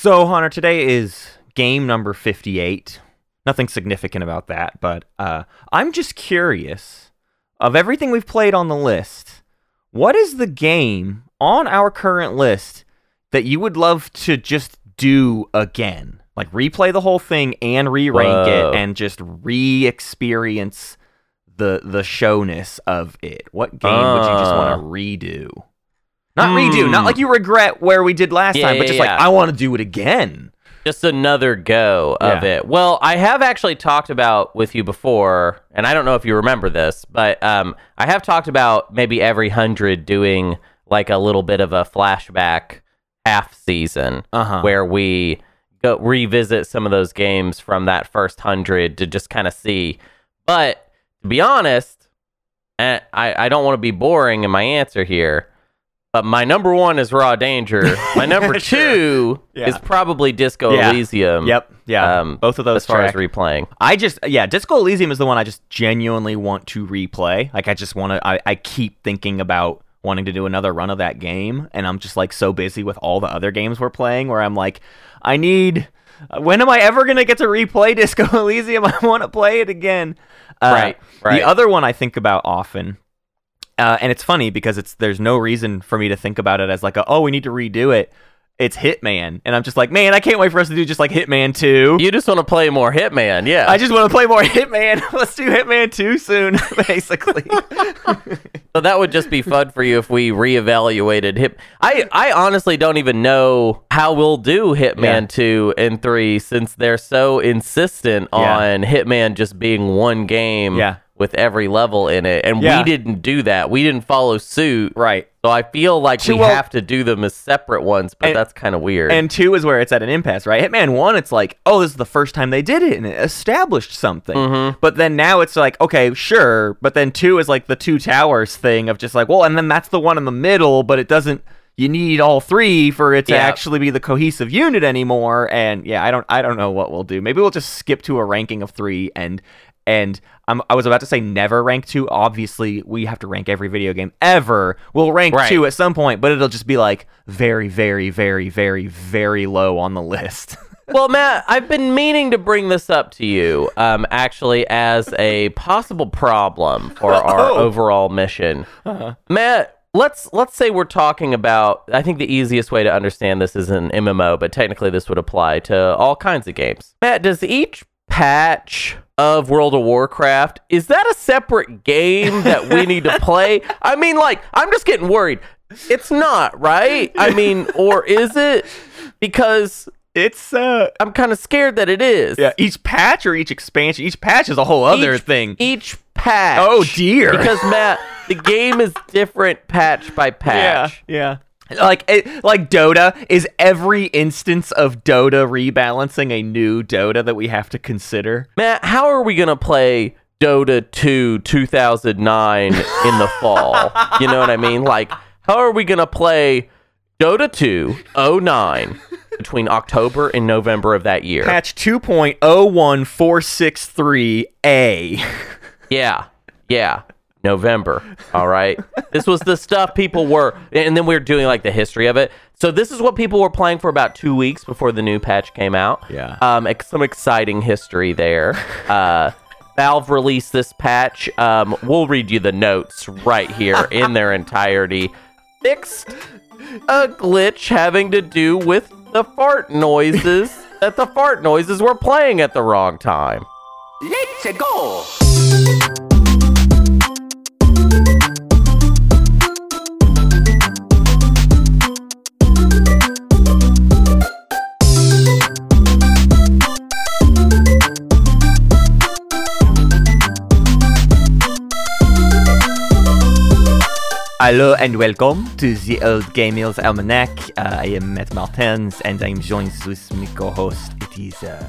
So, Hunter, today is game number 58. Nothing significant about that, but uh, I'm just curious of everything we've played on the list, what is the game on our current list that you would love to just do again? Like replay the whole thing and re-rank Whoa. it and just re-experience the the showness of it. What game would you just want Uh. to redo? Not redo, not Hmm. like you regret where we did last Yeah, time, but just yeah. like I want to do it again. Just another go of Yeah. it. Well, I have actually talked about with you before, and I don't know if you remember this, but um, I have talked about maybe every hundred doing like a little bit of a flashback half season Uh-huh. where we go revisit some of those games from that first hundred to just kind of see. But to be honest, and I, I don't want to be boring in my answer here, but my number one is Raw Danger. My number two Yeah. is probably Disco Yeah. Elysium. Yep, yeah. Um, Both of those as far track. as replaying. I just yeah, Disco Elysium is the one I just genuinely want to replay. Like I just want to I, I keep thinking about wanting to do another run of that game and I'm just like so busy with all the other games we're playing where I'm like I need when am I ever going to get to replay Disco Elysium? I want to play it again. Uh, Right, right. The other one I think about often uh, and it's funny because it's there's no reason for me to think about it as like a, oh we need to redo it. It's Hitman, and I'm just like, man, I can't wait for us to do just like Hitman two. You just want to play more Hitman, yeah. I just want to play more Hitman. Let's do Hitman 2 soon, basically. so that would just be fun for you if we reevaluated Hit. I I honestly don't even know how we'll do Hitman Yeah. two and three since they're so insistent Yeah. on Hitman just being one game. Yeah. With every level in it, and Yeah. we didn't do that. We didn't follow suit, right. So I feel like Two- we well- have to do them as separate ones, but And- that's kind of weird. And 2 is where it's at an impasse, right? Hitman 1, it's like, oh, this is the first time they did it and it established something. Mm-hmm. But then now it's like, okay, sure. But then 2 is like the Two Towers thing of just like, well, and then that's the one in the middle, but it doesn't. You need all three for it to Yeah. actually be the cohesive unit anymore. And yeah, I don't, I don't know what we'll do. Maybe we'll just skip to a ranking of three and and I'm, I was about to say never rank two. Obviously, we have to rank every video game ever. We'll rank Right. two at some point, but it'll just be like very, very, very, very, very low on the list. well, Matt, I've been meaning to bring this up to you, um, actually, as a possible problem for our Oh. overall mission. Matt, let's let's say we're talking about. I think the easiest way to understand this is an MMO, but technically this would apply to all kinds of games. Matt, does each patch of World of Warcraft is that a separate game that we need to play? I mean, like, I'm just getting worried. It's not, right? I mean, or is it? Because it's uh, I'm kind of scared that it is. yeah, each patch or each expansion. Each patch is a whole other Each- thing. Each patch. Oh, dear. Because Matt, the game is different patch by patch. Yeah, yeah. Like it, like Dota is every instance of Dota rebalancing a new Dota that we have to consider. Matt, how are we gonna play Dota 2 2009 in the fall? you know what I mean? Like, how are we gonna play Dota 2 09 between October and November of that year? Patch 2.01463A. Yeah. Yeah. November. All right. this was the stuff people were, and then we were doing like the history of it. So this is what people were playing for about two weeks before the new patch came out. Yeah. Um, ex- some exciting history there. Uh, Valve released this patch. Um, we'll read you the notes right here in their entirety. Fixed a glitch having to do with the fart noises that the fart noises were playing at the wrong time. Let's go! Hello and welcome to the Old Gamers Almanac. Uh, I am Matt Martens and I'm joined with my co-host. It is uh,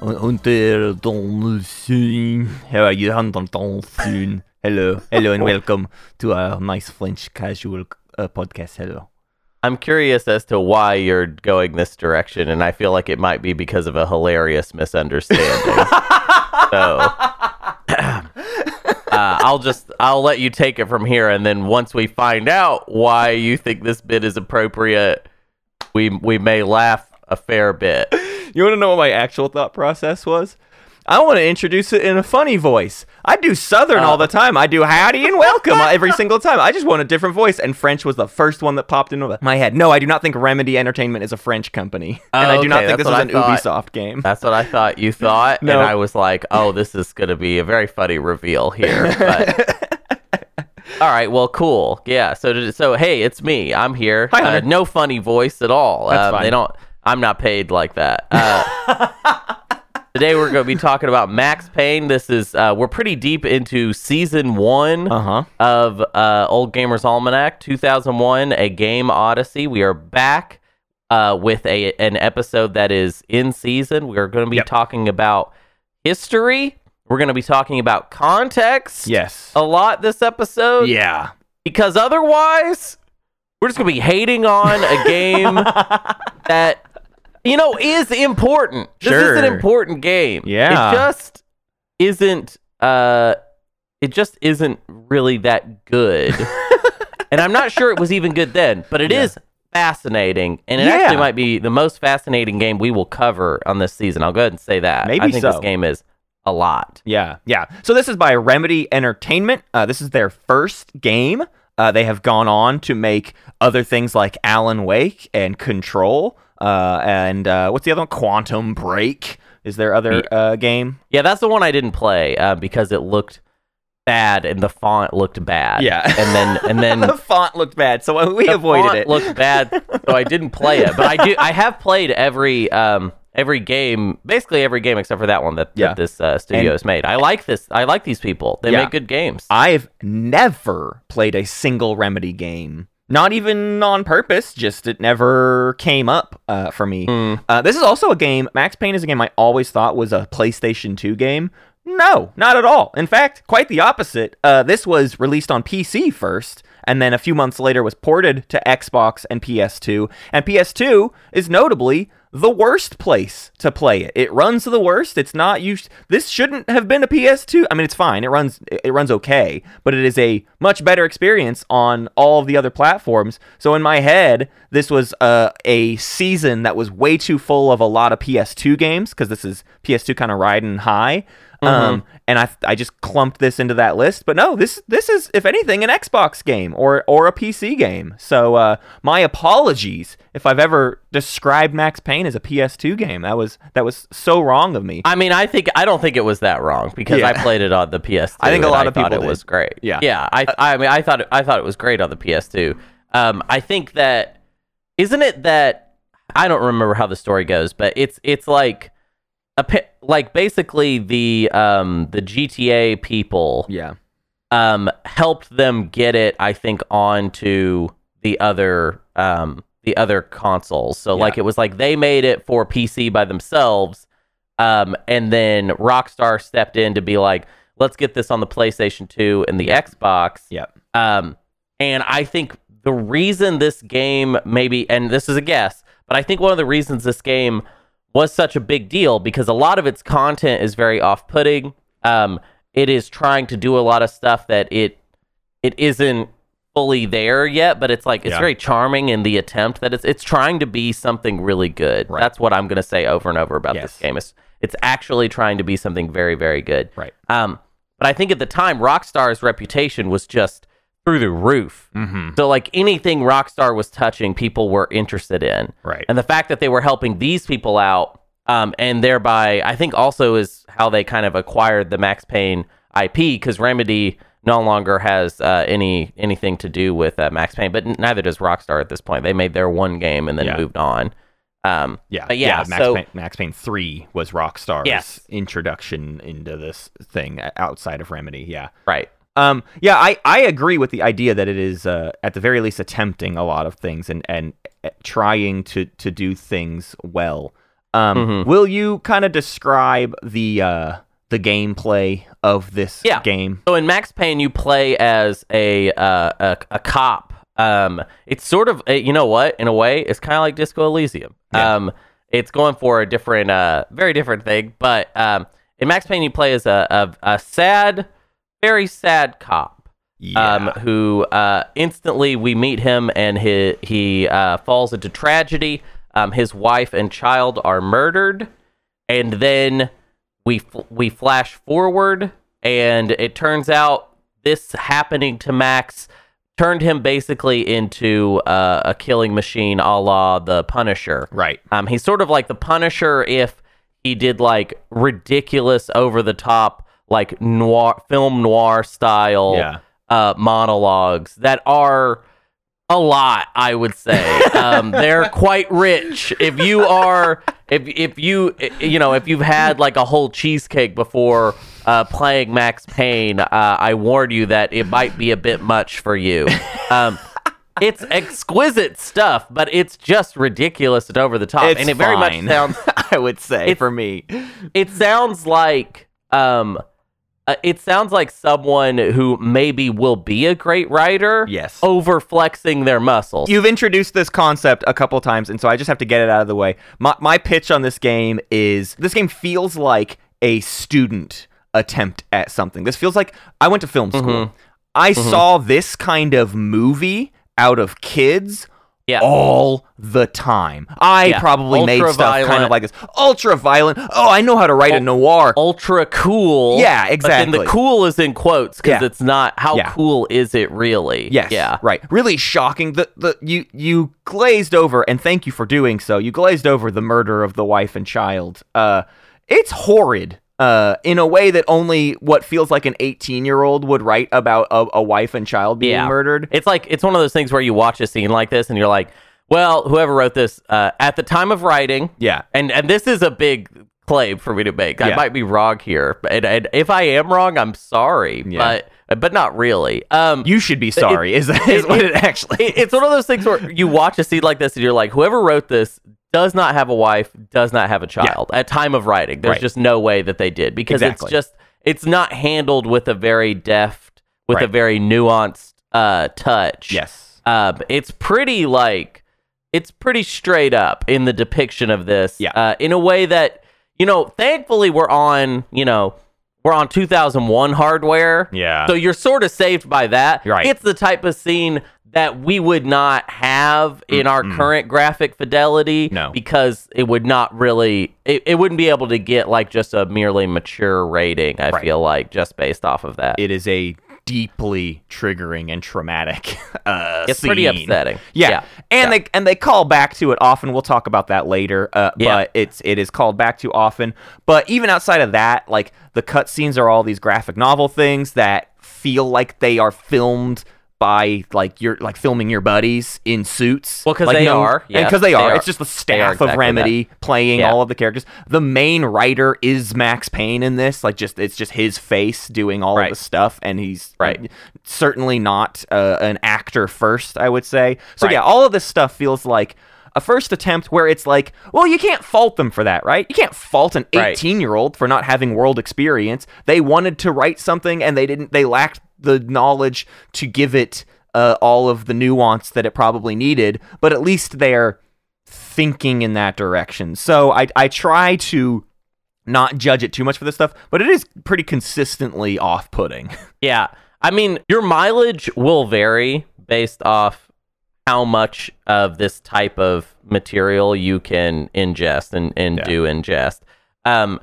Hunter Donaldson. How are you, Hunter Donaldson? Hello, hello and welcome to our nice French casual uh, podcast. Hello. I'm curious as to why you're going this direction, and I feel like it might be because of a hilarious misunderstanding. so, Uh, I'll just I'll let you take it from here, and then once we find out why you think this bit is appropriate, we we may laugh a fair bit. You want to know what my actual thought process was? I want to introduce it in a funny voice. I do Southern all the time. I do howdy and welcome every single time. I just want a different voice, and French was the first one that popped into my head. No, I do not think Remedy Entertainment is a French company, and I do not think this that's what an. Ubisoft game. That's what I thought you thought, No. and I was like, "Oh, this is going to be a very funny reveal here." But all right, well, cool, yeah. So, so hey, it's me. I'm here. Hi, uh, no funny voice at all. That's Um, fine. They don't. I'm not paid like that. Uh, today we're going to be talking about Max Payne. This is uh, we're pretty deep into season one Uh huh. of uh, Old Gamers Almanac 2001, a game odyssey. We are back uh, with a an episode that is in season. We are going to be Yep. talking about history. We're going to be talking about context Yes. a lot this episode Yeah. because otherwise we're just going to be hating on a game that you know is important. This is an important game. Yeah. It just isn't uh it just isn't really that good. and I'm not sure it was even good then, but it is fascinating and it Yeah. actually might be the most fascinating game we will cover on this season. I'll go ahead and say that. Maybe I think this so. game is a lot. Yeah, yeah. So this is by Remedy Entertainment. Uh, this is their first game. Uh, they have gone on to make other things like Alan Wake and Control. Uh, and uh, what's the other one? Quantum Break is there other uh, game. Yeah, that's the one I didn't play uh, because it looked bad and the font looked bad. Yeah. And then and then the font looked bad, so we avoided font it. looked bad, so I didn't play it. But I do. I have played every um every game, basically every game except for that one that, Yeah. that this uh, studio has made. I like this. I like these people. They Yeah. make good games. I've never played a single Remedy game. Not even on purpose, just it never came up uh, for me. Hmm. Uh, this is also a game. Max Payne is a game I always thought was a PlayStation 2 game. No, not at all. In fact, quite the opposite. Uh, this was released on PC first, and then a few months later was ported to Xbox and PS2. And PS2 is notably the worst place to play it. It runs the worst. It's not used. This shouldn't have been a PS2. I mean, it's fine. It runs. It runs okay, but it is a much better experience on all of the other platforms. So in my head, this was uh, a season that was way too full of a lot of PS2 games because this is PS2 kind of riding high. Um, and I I just clumped this into that list, but no, this this is if anything an Xbox game or or a PC game. So uh, my apologies if I've ever described Max Payne as a PS2 game. That was that was so wrong of me. I mean, I think I don't think it was that wrong because Yeah. I played it on the PS2. I think a lot of thought people it was great. Yeah. yeah. I I mean, I thought it, I thought it was great on the PS2. Um, I think that isn't it that I don't remember how the story goes, but it's it's like like basically the um the GTA people yeah, um helped them get it i think onto the other um the other consoles. So Yeah. like it was like they made it for pc by themselves um and then rockstar stepped in to be like let's get this on the playstation 2 and the xbox. Yeah, um, and I think the reason this game maybe, and this is a guess, but I think one of the reasons this game was such a big deal because a lot of its content is very off-putting. Um, it is trying to do a lot of stuff that it it isn't fully there yet, but it's like it's Yeah. very charming in the attempt that it's it's trying to be something really good. Right. That's what I'm gonna say over and over about Yes. this game. It's it's actually trying to be something very very good. right. Um, but I think at the time, Rockstar's reputation was just through the roof. Mm-hmm. So, like anything Rockstar was touching, people were interested in. Right. And the fact that they were helping these people out, um, and thereby, I think also is how they kind of acquired the Max Payne IP because Remedy no longer has uh, any anything to do with uh, Max Payne, but neither does Rockstar at this point. They made their one game and then Yeah. moved on. Um, Yeah, but yeah, Max, so Payne, Max Payne Three was Rockstar's Yes. introduction into this thing outside of Remedy. Yeah, right. Um, yeah, I, I agree with the idea that it is uh, at the very least attempting a lot of things and and uh, trying to to do things well. Um, Mhm. will you kind of describe the uh, the gameplay of this Yeah. game? So in Max Payne, you play as a uh, a, a cop. Um, it's sort of uh, you know what? In a way, it's kind of like Disco Elysium. Yeah. Um, it's going for a different, uh, very different thing. But um, in Max Payne, you play as a a, a sad, very sad cop. Yeah, Um, who uh, instantly we meet him and he he uh, falls into tragedy. Um, his wife and child are murdered, and then we fl- we flash forward, and it turns out this happening to Max turned him basically into uh, a killing machine, a la the Punisher. Right. Um, he's sort of like the Punisher if he did like ridiculous, over the top, like noir film noir style Yeah. uh, monologues that are a lot. I would say um, they're quite rich. If you are, if if you you know if you've had like a whole cheesecake before uh, playing Max Payne, uh, I warn you that it might be a bit much for you. Um, it's exquisite stuff, but it's just ridiculous and over the top, It's and it very much sounds I would say It's- for me. it sounds like um uh, it sounds like someone who maybe will be a great writer Yes. over flexing their muscles You've introduced this concept a couple times, and so I just have to get it out of the way. My, my pitch on this game is this game feels like a student attempt at something. This feels like I went to film school. Mm-hmm. I saw this kind of movie out of kids yeah all the time. I Yeah. probably made stuff kind of like this. Ultra violent. Oh, I know how to write a noir. ultra cool Yeah, exactly. exactly. the cool is in quotes because Yeah. it's not how Yeah. cool is it really Yes. yeah Right. Really shocking. The the you you glazed over, and thank you for doing so. You glazed over the murder of the wife and child. Uh, it's horrid. Uh, in a way that only what feels like an 18 year old would write about a, a wife and child being yeah murdered. it's like it's one of those things where you watch a scene like this and you're like well whoever wrote this uh, at the time of writing Yeah. and and this is a big claim for me to make. I Yeah. might be wrong here, and, and if I am wrong, I'm sorry, Yeah. but but not really. Um, You should be sorry. is is what it actually? it- it's one of those things where you watch a scene like this and you're like, whoever wrote this does not have a wife, does not have a child at time of writing. There's Right. just no way that they did because Exactly. it's just it's not handled with a very deft, with a very nuanced uh, touch. yes. Um, it's pretty like it's pretty straight up in the depiction of this. Yeah. Uh, in a way that you know, thankfully we're on you know we're on 2001 hardware. Yeah. So you're sort of saved by that. Right. It's the type of scene that we would not have in our current graphic fidelity. No. Because it would not really. It, it wouldn't be able to get like just a merely mature rating. I Right. feel like just based off of that. it is a deeply triggering and traumatic uh it's pretty scene. upsetting. Yeah. And Yeah. they and they call back to it often. We'll talk about that later. Uh, Yeah. but it's it is called back to often. But even outside of that, like the cutscenes are all these graphic novel things that feel like they are filmed by like you're like filming your buddies in suits. Well, 'cause Like, they no- are. and because they, they are. are. It's just the staff of exactly Remedy playing Yeah. all of the characters. The main writer is Max Payne in this. Like just it's just his face doing all Right. of the stuff, and he's Right. uh, certainly not uh, an actor first. I would say. So Right. yeah, all of this stuff feels like a first attempt where it's like, well, you can't fault them for that, right? You can't fault an Right. 18 year old for not having world experience. They wanted to write something and they didn't, they lacked the knowledge to give it uh, all of the nuance that it probably needed, but at least they're thinking in that direction. So I, I try to not judge it too much for this stuff, but it is pretty consistently off putting. Yeah. I mean, your mileage will vary based off how much of this type of material you can ingest and, and Yeah. do ingest. Um,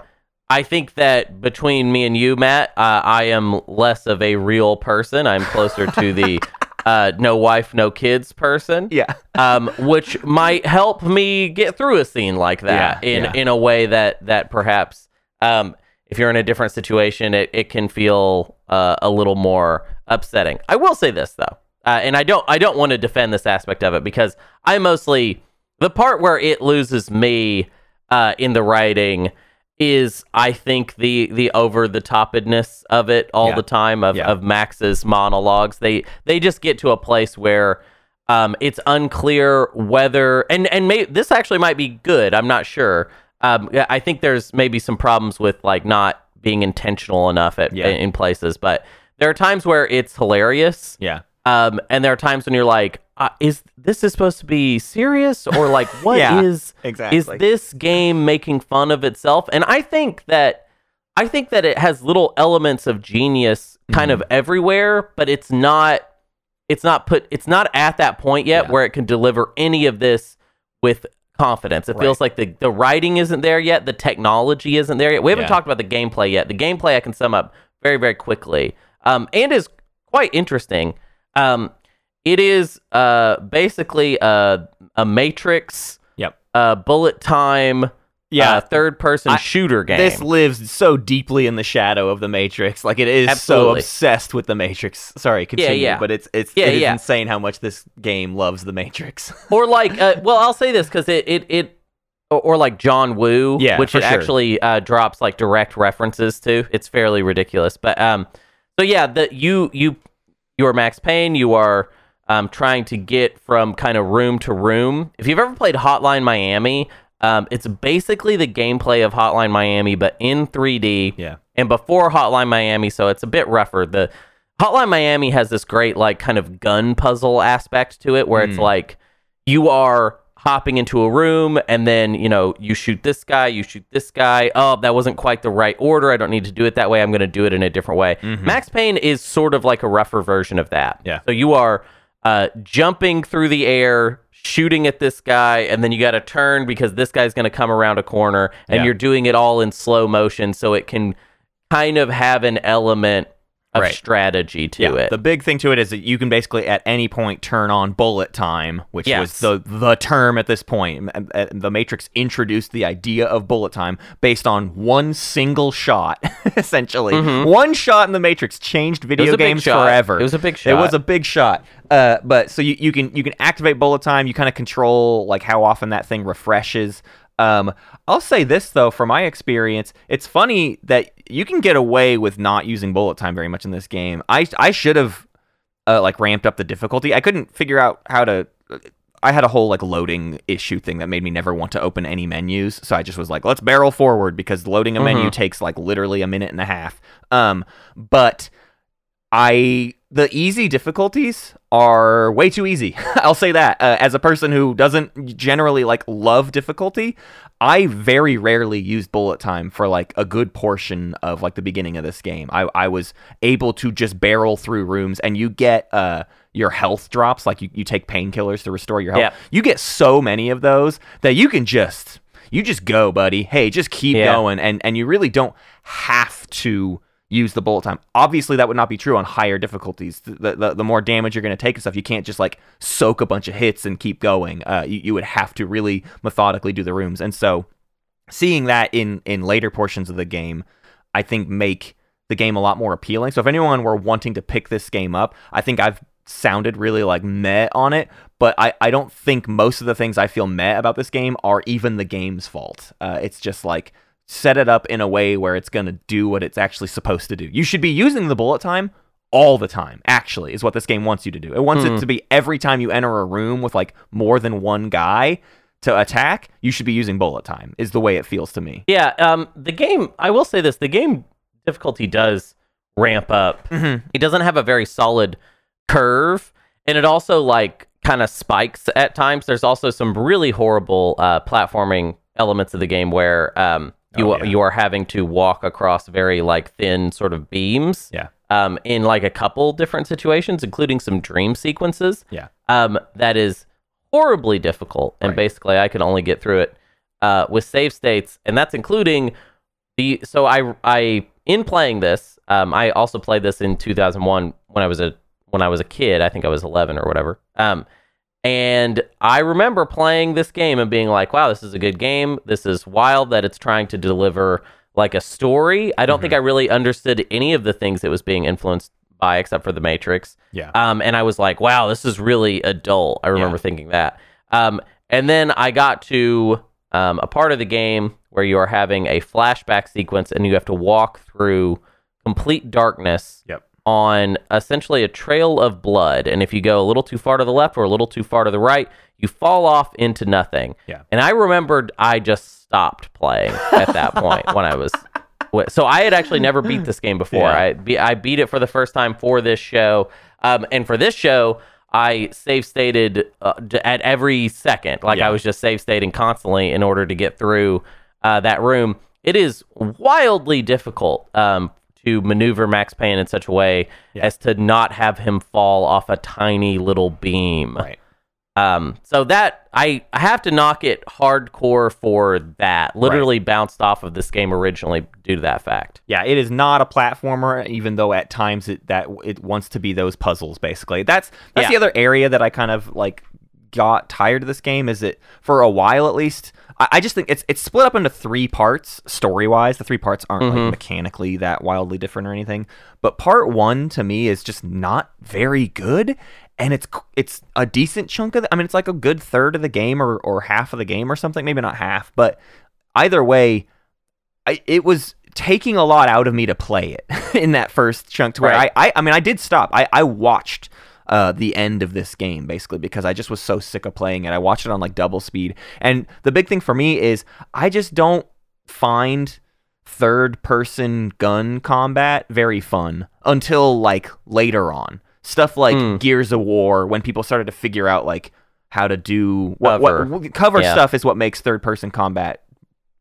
I think that between me and you, Matt, uh, I am less of a real person. I'm closer to the uh, no wife, no kids person yeah. um, which might help me get through a scene like that Yeah, in yeah. in a way that that perhaps um, if you're in a different situation, it, it can feel uh, a little more upsetting. I will say this though, uh, and I don't I don't want to defend this aspect of it because I mostly the part where it loses me uh, in the writing is I think the the over the topedness of it all Yeah. the time of, Yeah. of Max's monologues. They they just get to a place where um, it's unclear whether and and may, this actually might be good. I'm not sure. Um, I think there's maybe some problems with like not being intentional enough at Yeah. in places, but there are times where it's hilarious. Yeah. Um, and there are times when you're like, uh, is this is supposed to be serious or like what is Yeah, is exactly. this game making fun of itself? And I think that I think that it has little elements of genius kind Mm-hmm. of everywhere, but it's not it's not put it's not at that point yet Yeah. where it can deliver any of this with confidence. It feels like the the writing isn't there yet, the technology isn't there yet. We haven't Yeah. talked about the gameplay yet. The gameplay I can sum up very very quickly, um, and is quite interesting. Um, it is uh, basically a a Matrix, Yep. uh, bullet time, Yeah. uh, third person I- shooter game. This lives so deeply in the shadow of the Matrix. Like it is so obsessed with the Matrix. Sorry, continue. yeah. But it's it's Yeah, it is yeah. insane how much this game loves the Matrix. or like uh, well i'll say this because it it, it or, or like john woo Yeah, which it sure. actually uh, drops like direct references to it's fairly ridiculous but um so yeah the you you you are max payne you are um trying to get from kind of room to room if you've ever played hotline miami um, it's basically the gameplay of Hotline Miami, but in 3D. Yeah. And before Hotline Miami, so it's a bit rougher. The Hotline Miami has this great like kind of gun puzzle aspect to it where it's like you are hopping into a room and then you know you shoot this guy you shoot this guy oh that wasn't quite the right order i don't need to do it that way i'm going to do it in a different way max payne is sort of like a rougher version of that Yeah. so you are uh, jumping through the air shooting at this guy and then you got to turn because this guy's going to come around a corner and Yeah. you're doing it all in slow motion so it can kind of have an element of Right. strategy to yeah. it The big thing to it is that you can basically at any point turn on bullet time, which Yes. was the the term at this point. Uh, The Matrix introduced the idea of bullet time based on one single shot, essentially. One shot in the Matrix changed video Mm-hmm. games forever. It was a big shot. It was a big shot. Uh, but so you, you can you can activate bullet time. You kind of control like how often that thing refreshes. Um, I'll say this though, from my experience, it's funny that you can get away with not using bullet time very much in this game. I I should have uh, like ramped up the difficulty. I couldn't figure out how to. I had a whole like loading issue thing that made me never want to open any menus. So I just was like, let's barrel forward because loading a menu takes like literally a minute and a half. Um, but I the easy difficulties are way too easy. I'll say that. Uh, as a person who doesn't generally like love difficulty, I very rarely used bullet time for like a good portion of like the beginning of this game. I I was able to just barrel through rooms and you get uh your health drops like you, you take painkillers to restore your health. Yeah. You get so many of those that you can just you just go, buddy. Hey, just keep Yeah. going and and you really don't have to use the bullet time. Obviously, that would not be true on higher difficulties. The, the, the more damage you're going to take and stuff, you can't just like soak a bunch of hits and keep going. Uh, you, you would have to really methodically do the rooms. And so, seeing that in in later portions of the game, I think make the game a lot more appealing. So if anyone were wanting to pick this game up, I think I've sounded really like meh on it, but I, I don't think most of the things I feel meh about this game are even the game's fault. Uh, it's just like set it up in a way where it's going to do what it's actually supposed to do. You should be using the bullet time all the time, actually, is what this game wants you to do. It wants it to be every time you enter a room with like more than one guy to attack, you should be using bullet time, is the way it feels to me. Yeah, um, the game. I will say this: the game difficulty does ramp up. Mm-hmm. It doesn't have a very solid curve, and it also like kind of spikes at times. There's also some really horrible uh, platforming elements of the game where um, you Oh, yeah. you are having to walk across very like thin sort of beams. Yeah. Um, in like a couple different situations, including some dream sequences. Yeah. Um, that is horribly difficult, and Right. basically, I can only get through it uh, with save states, and that's including the. So I I in playing this, um, I also played this in 2001 when I was a when I was a kid. I think I was 11 or whatever. Um, and I remember playing this game and being like, "Wow, this is a good game. This is wild that it's trying to deliver like a story." I don't think I really understood any of the things it was being influenced by, except for the Matrix. Yeah. Um, and I was like, wow, this is really adult. I remember thinking that. Um, and then I got to um, a part of the game where you are having a flashback sequence and you have to walk through complete darkness Yep. On essentially a trail of blood. And if you go a little too far to the left or a little too far to the right, you fall off into nothing. Yeah. And I remembered I just stopped playing at that point when I was. So I had actually never beat this game before. Yeah. I be, I beat it for the first time for this show, um, and for this show, I save stated uh, d- at every second. Like Yeah. I was just save stating constantly in order to get through uh, that room. It is wildly difficult um, to maneuver Max Payne in such a way Yeah. as to not have him fall off a tiny little beam. Right. Um, so that I, I have to knock it hardcore for that. Literally bounced off of this game originally due to that fact. Yeah, it is not a platformer, even though at times it that it wants to be those puzzles. Basically, that's that's Yeah. the other area that I kind of like got tired of this game. Is it for a while at least? I, I just think it's it's split up into three parts story wise. The three parts aren't Mm-hmm. like mechanically that wildly different or anything. But part one to me is just not very good. And it's it's a decent chunk of the, I mean it's like a good third of the game or, or half of the game or something maybe not half but either way I, it was taking a lot out of me to play it in that first chunk to where Right. I, I I mean I did stop. I, I watched uh, the end of this game basically because I just was so sick of playing it. I watched it on like double speed. And the big thing for me is I just don't find third person gun combat very fun until like later on. Stuff like Hmm. Gears of War when people started to figure out like how to do what Cover. what cover Yeah. stuff is what makes third person combat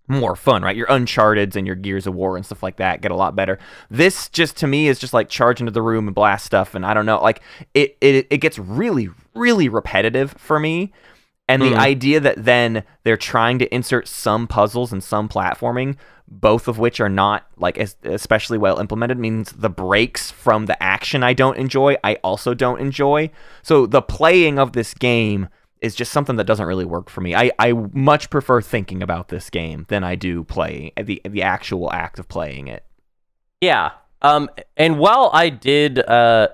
more fun, right? Your Uncharted's and your Gears of War and stuff like that get a lot better. This just to me is just like charge into the room and blast stuff, and I don't know, like it it it gets really really repetitive for me. And the Mhm. idea that then they're trying to insert some puzzles and some platforming, both of which are not like as, especially well implemented, means the breaks from the action I don't enjoy, I also don't enjoy. So the playing of this game is just something that doesn't really work for me. I, I much prefer thinking about this game than I do playing the the actual act of playing it. Yeah. Um, and while I did, uh,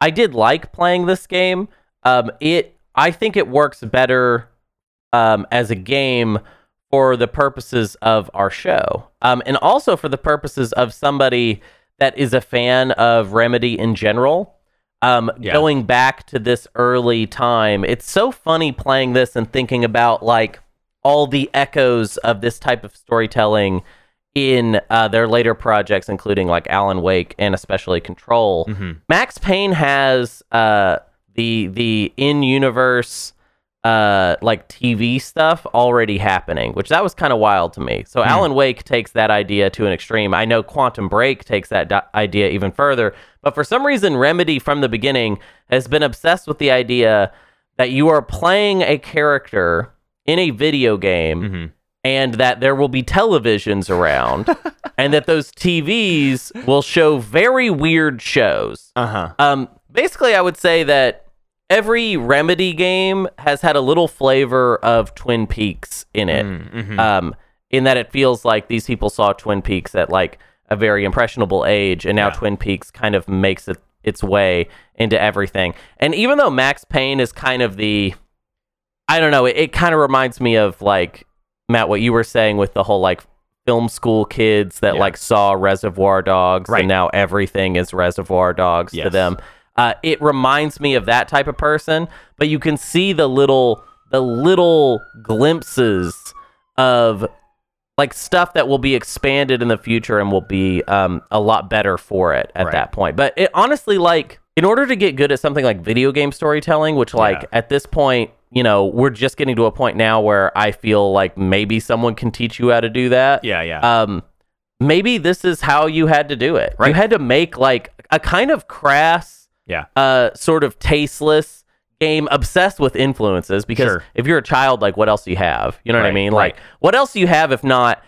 I did like playing this game. Um, it, I think it works better, um, as a game for the purposes of our show. Um, and also for the purposes of somebody that is a fan of Remedy in general. Um, Yeah. going back to this early time, it's so funny playing this and thinking about like all the echoes of this type of storytelling in uh, their later projects, including like Alan Wake and especially Control. Mhm. Max Payne has uh, the the in universe uh, like TV stuff already happening, which that was kind of wild to me. So Alan Wake takes that idea to an extreme. I know Quantum Break takes that di- idea even further, but for some reason, Remedy from the beginning has been obsessed with the idea that you are playing a character in a video game Mhm. and that there will be televisions around and that those TVs will show very weird shows. Uh-huh. Um, basically, I would say that every Remedy game has had a little flavor of Twin Peaks in it. Mm-hmm. Um, in that it feels like these people saw Twin Peaks at like a very impressionable age, and now Yeah. Twin Peaks kind of makes it its way into everything. And even though Max Payne is kind of the, I don't know, it, it kind of reminds me of like Matt, what you were saying with the whole like film school kids that Yeah. like saw Reservoir Dogs, Right. and now everything is Reservoir Dogs to them. Uh, it reminds me of that type of person, but you can see the little the little glimpses of like stuff that will be expanded in the future and will be um, a lot better for it at Right. that point. But it honestly, like, in order to get good at something like video game storytelling, which, like, Yeah. at this point, you know, we're just getting to a point now where I feel like maybe someone can teach you how to do that. Yeah, yeah. Um, maybe this is how you had to do it. You had to make like a kind of crass, yeah. uh, sort of tasteless game obsessed with influences because Sure. if you're a child like what else do you have you know what i Right, mean right. like what else do you have if not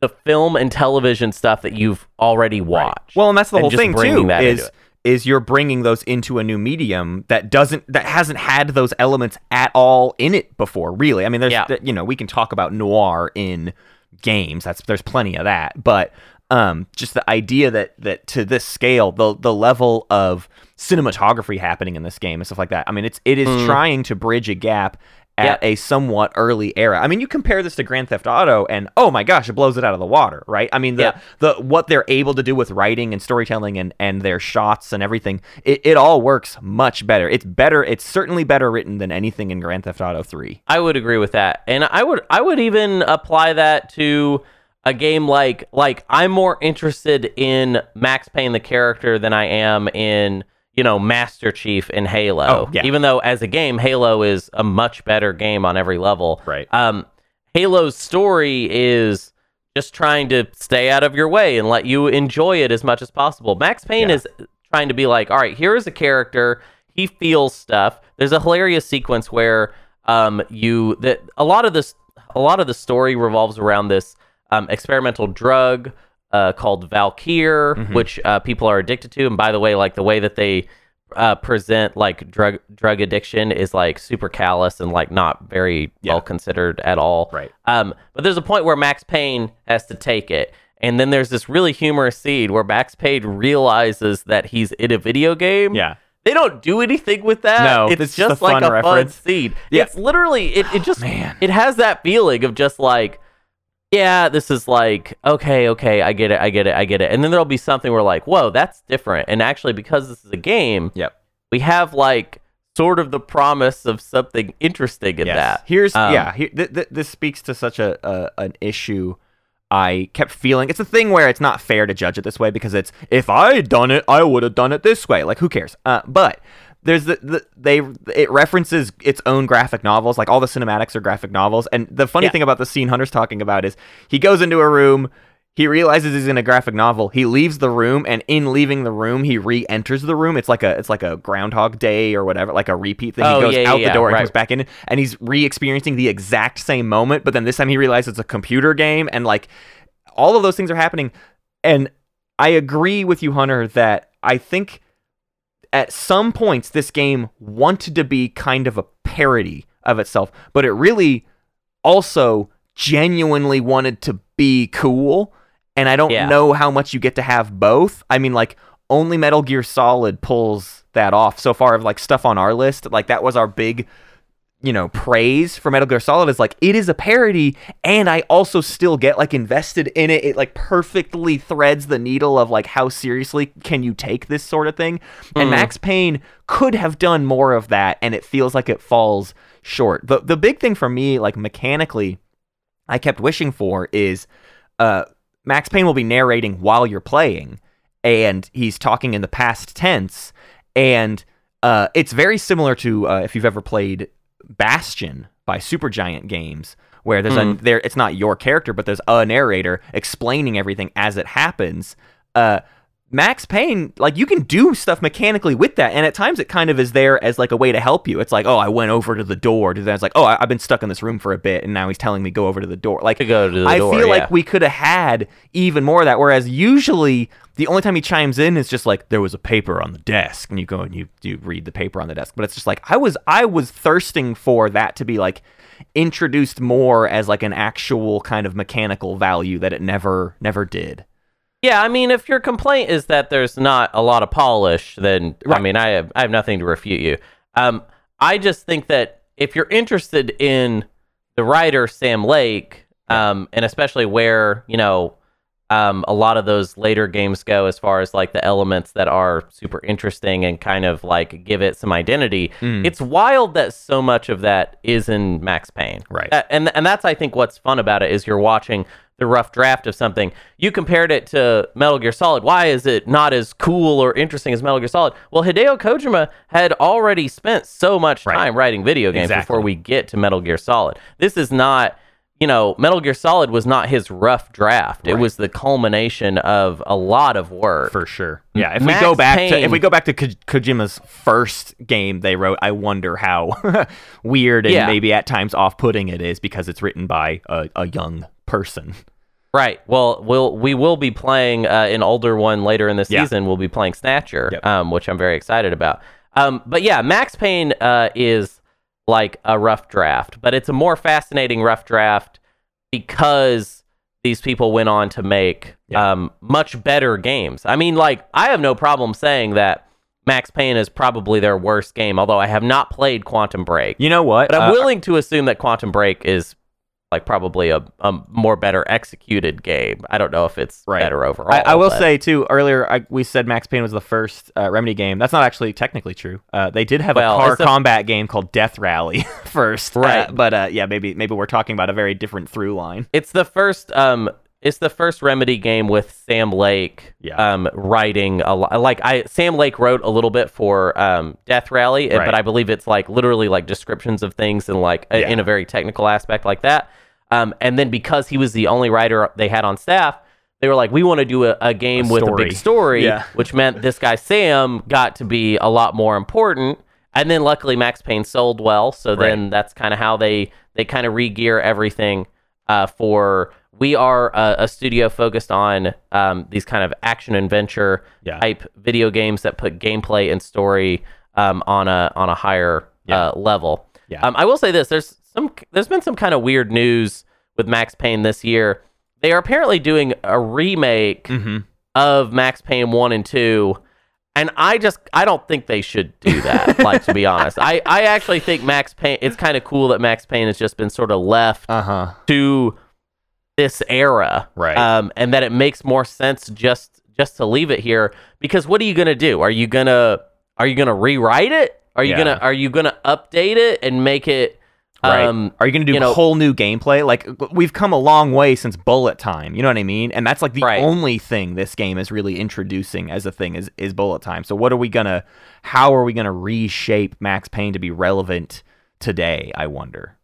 the film and television stuff that you've already watched Well, and that's the and whole thing too that into is you're bringing those into a new medium that doesn't that hasn't had those elements at all in it before. Really, I mean, there's Yeah. you know we can talk about noir in games. That's there's plenty of that, but um, just the idea that that to this scale, the the level of cinematography happening in this game and stuff like that. I mean, it's it is Mm. trying to bridge a gap at a somewhat early era. I mean, you compare this to Grand Theft Auto, and oh my gosh, it blows it out of the water, right? I mean, the Yeah. the what they're able to do with writing and storytelling and and their shots and everything, it, it all works much better. It's better. It's certainly better written than anything in Grand Theft Auto Three. I would agree with that, and I would I would even apply that to a game like like I'm more interested in Max Payne the character than I am in you know Master Chief in Halo. Oh, yeah. Even though as a game, Halo is a much better game on every level. Right. Um, Halo's story is just trying to stay out of your way and let you enjoy it as much as possible. Max Payne Yeah. is trying to be like, all right, here is a character. He feels stuff. There's a hilarious sequence where um, you that a lot of this, a lot of the story revolves around this um, experimental drug uh, called Valkyr, Mm-hmm. which uh, people are addicted to. And by the way, like the way that they uh, present like drug drug addiction is like super callous and like not very Yeah. well considered at all. Right. Um, but there's a point where Max Payne has to take it. And then there's this really humorous scene where Max Payne realizes that he's in a video game. Yeah. They don't do anything with that. No, it's it's just just a like a reference. fun scene. Yeah. Oh, It's literally it, it just man. it has that feeling of just like yeah, this is like okay, okay, I get it, I get it, I get it. And then there'll be something where like, whoa, that's different. And actually because this is a game, Yep. we have like sort of the promise of something interesting in Yes. that. Here's Um, yeah. Here, th- th- this speaks to such a, a an issue. I kept feeling it's a thing where it's not fair to judge it this way because it's if I had done it, I would have done it this way. Like who cares? Uh, but there's the, the they it references its own graphic novels. Like all the cinematics are graphic novels. And the funny Yeah. thing about the scene Hunter's talking about is he goes into a room. He realizes he's in a graphic novel. He leaves the room, and in leaving the room, he re-enters the room. It's like a it's like a Groundhog Day or whatever, like a repeat thing. Oh, he goes yeah, yeah, out the yeah, door and right. comes back in and he's re-experiencing the exact same moment but then this time he realizes it's a computer game and like all of those things are happening and i agree with you hunter that i think at some points this game wanted to be kind of a parody of itself but it really also genuinely wanted to be cool and i don't Yeah. know how much you get to have both i mean like only metal gear solid pulls that off so far of like stuff on our list like that was our big you know praise for metal gear solid is like it is a parody and i also still get like invested in it. It like perfectly threads the needle of like how seriously can you take this sort of thing? And max payne could have done more of that and it feels like it falls short. The, the big thing for me like mechanically i kept wishing for is uh max payne will be narrating while you're playing and he's talking in the past tense and uh, it's very similar to uh, if you've ever played Bastion by Supergiant Games, where there's a there it's not your character, but there's a narrator explaining everything as it happens. Uh, Max Payne, like you can do stuff mechanically with that, and at times it kind of is there as like a way to help you. It's like, oh, I went over to the door. To it's like, oh, I, I've been stuck in this room for a bit, and now he's telling me go over to the door. Like To go to the I door, feel yeah. like we could have had even more of that. Whereas usually the only time he chimes in is just like there was a paper on the desk, and you go and you you read the paper on the desk. But it's just like I was I was thirsting for that to be like introduced more as like an actual kind of mechanical value that it never never did. Yeah, I mean, if your complaint is that there's not a lot of polish, then I mean, I have I have nothing to refute you. Um, I just think that if you're interested in the writer Sam Lake, um, and especially where you know um, a lot of those later games go, as far as like the elements that are super interesting and kind of like give it some identity, Mm. it's wild that so much of that is in Max Payne. Right. Uh, and and that's I think what's fun about it is you're watching the rough draft of something. You compared it to Metal Gear Solid. Why is it not as cool or interesting as Metal Gear Solid? Well, Hideo Kojima had already spent so much Right. time writing video games Exactly. before we get to Metal Gear Solid. This is not you know, Metal Gear Solid was not his rough draft. It was the culmination of a lot of work. For sure. Yeah, if Max we go back to if we go back to Ko- Kojima's first game they wrote, I wonder how weird and Yeah. maybe at times off-putting it is because it's written by a, a young person. Right. Well, we'll we will be playing uh, an older one later in the Yeah. season. We'll be playing Snatcher, Yep. um, which I'm very excited about. Um, but yeah, Max Payne uh, is like a rough draft, but it's a more fascinating rough draft because these people went on to make Yeah. um, much better games. I mean, like I have no problem saying that Max Payne is probably their worst game, although I have not played Quantum Break. You know what? But I'm Uh, willing to assume that Quantum Break is like probably a, a more better executed game. I don't know if it's Right. better overall. I, I will but- say too. Earlier, I, we said Max Payne was the first uh, Remedy game. That's not actually technically true. Uh, they did have Well, a car it's a- combat game called Death Rally first, Uh, Right. but uh, yeah, maybe maybe we're talking about a very different through line. it's the first. Um, it's the first Remedy game with Sam Lake. Yeah. Um, writing a lot. Like I, Sam Lake wrote a little bit for um Death Rally, uh, Right. but I believe it's like literally like descriptions of things and like a- Yeah. in a very technical aspect like that. Um, and then because he was the only writer they had on staff. They were like, we want to do a, a game A with a big story, Yeah. which meant this guy Sam got to be a lot more important. and then luckily Max Payne sold well, so then that's kind of how they they kind of re-gear everything uh, for. We are a, a studio focused on um, these kind of action adventure Yeah. type video games that put gameplay and story um, on a on a higher Yeah. uh, level. Yeah. Um, I will say this: there's some there's been some kind of weird news with Max Payne this year. They are apparently doing a remake Mm-hmm. of Max Payne one and two. And I just I don't think they should do that. like to be honest, I I actually think Max Payne. It's kind of cool that Max Payne has just been sort of left Uh huh. to this era, Right. Um, and that it makes more sense just just to leave it here because what are you gonna do? Are you gonna are you gonna rewrite it? Are you Yeah. gonna are you gonna update it and make it? Right. Um, Are you going to do you know- whole new gameplay? Like we've come a long way since bullet time. You know what I mean? And that's like the Right. only thing this game is really introducing as a thing is is bullet time. So what are we gonna? How are we gonna reshape Max Payne to be relevant today? I wonder.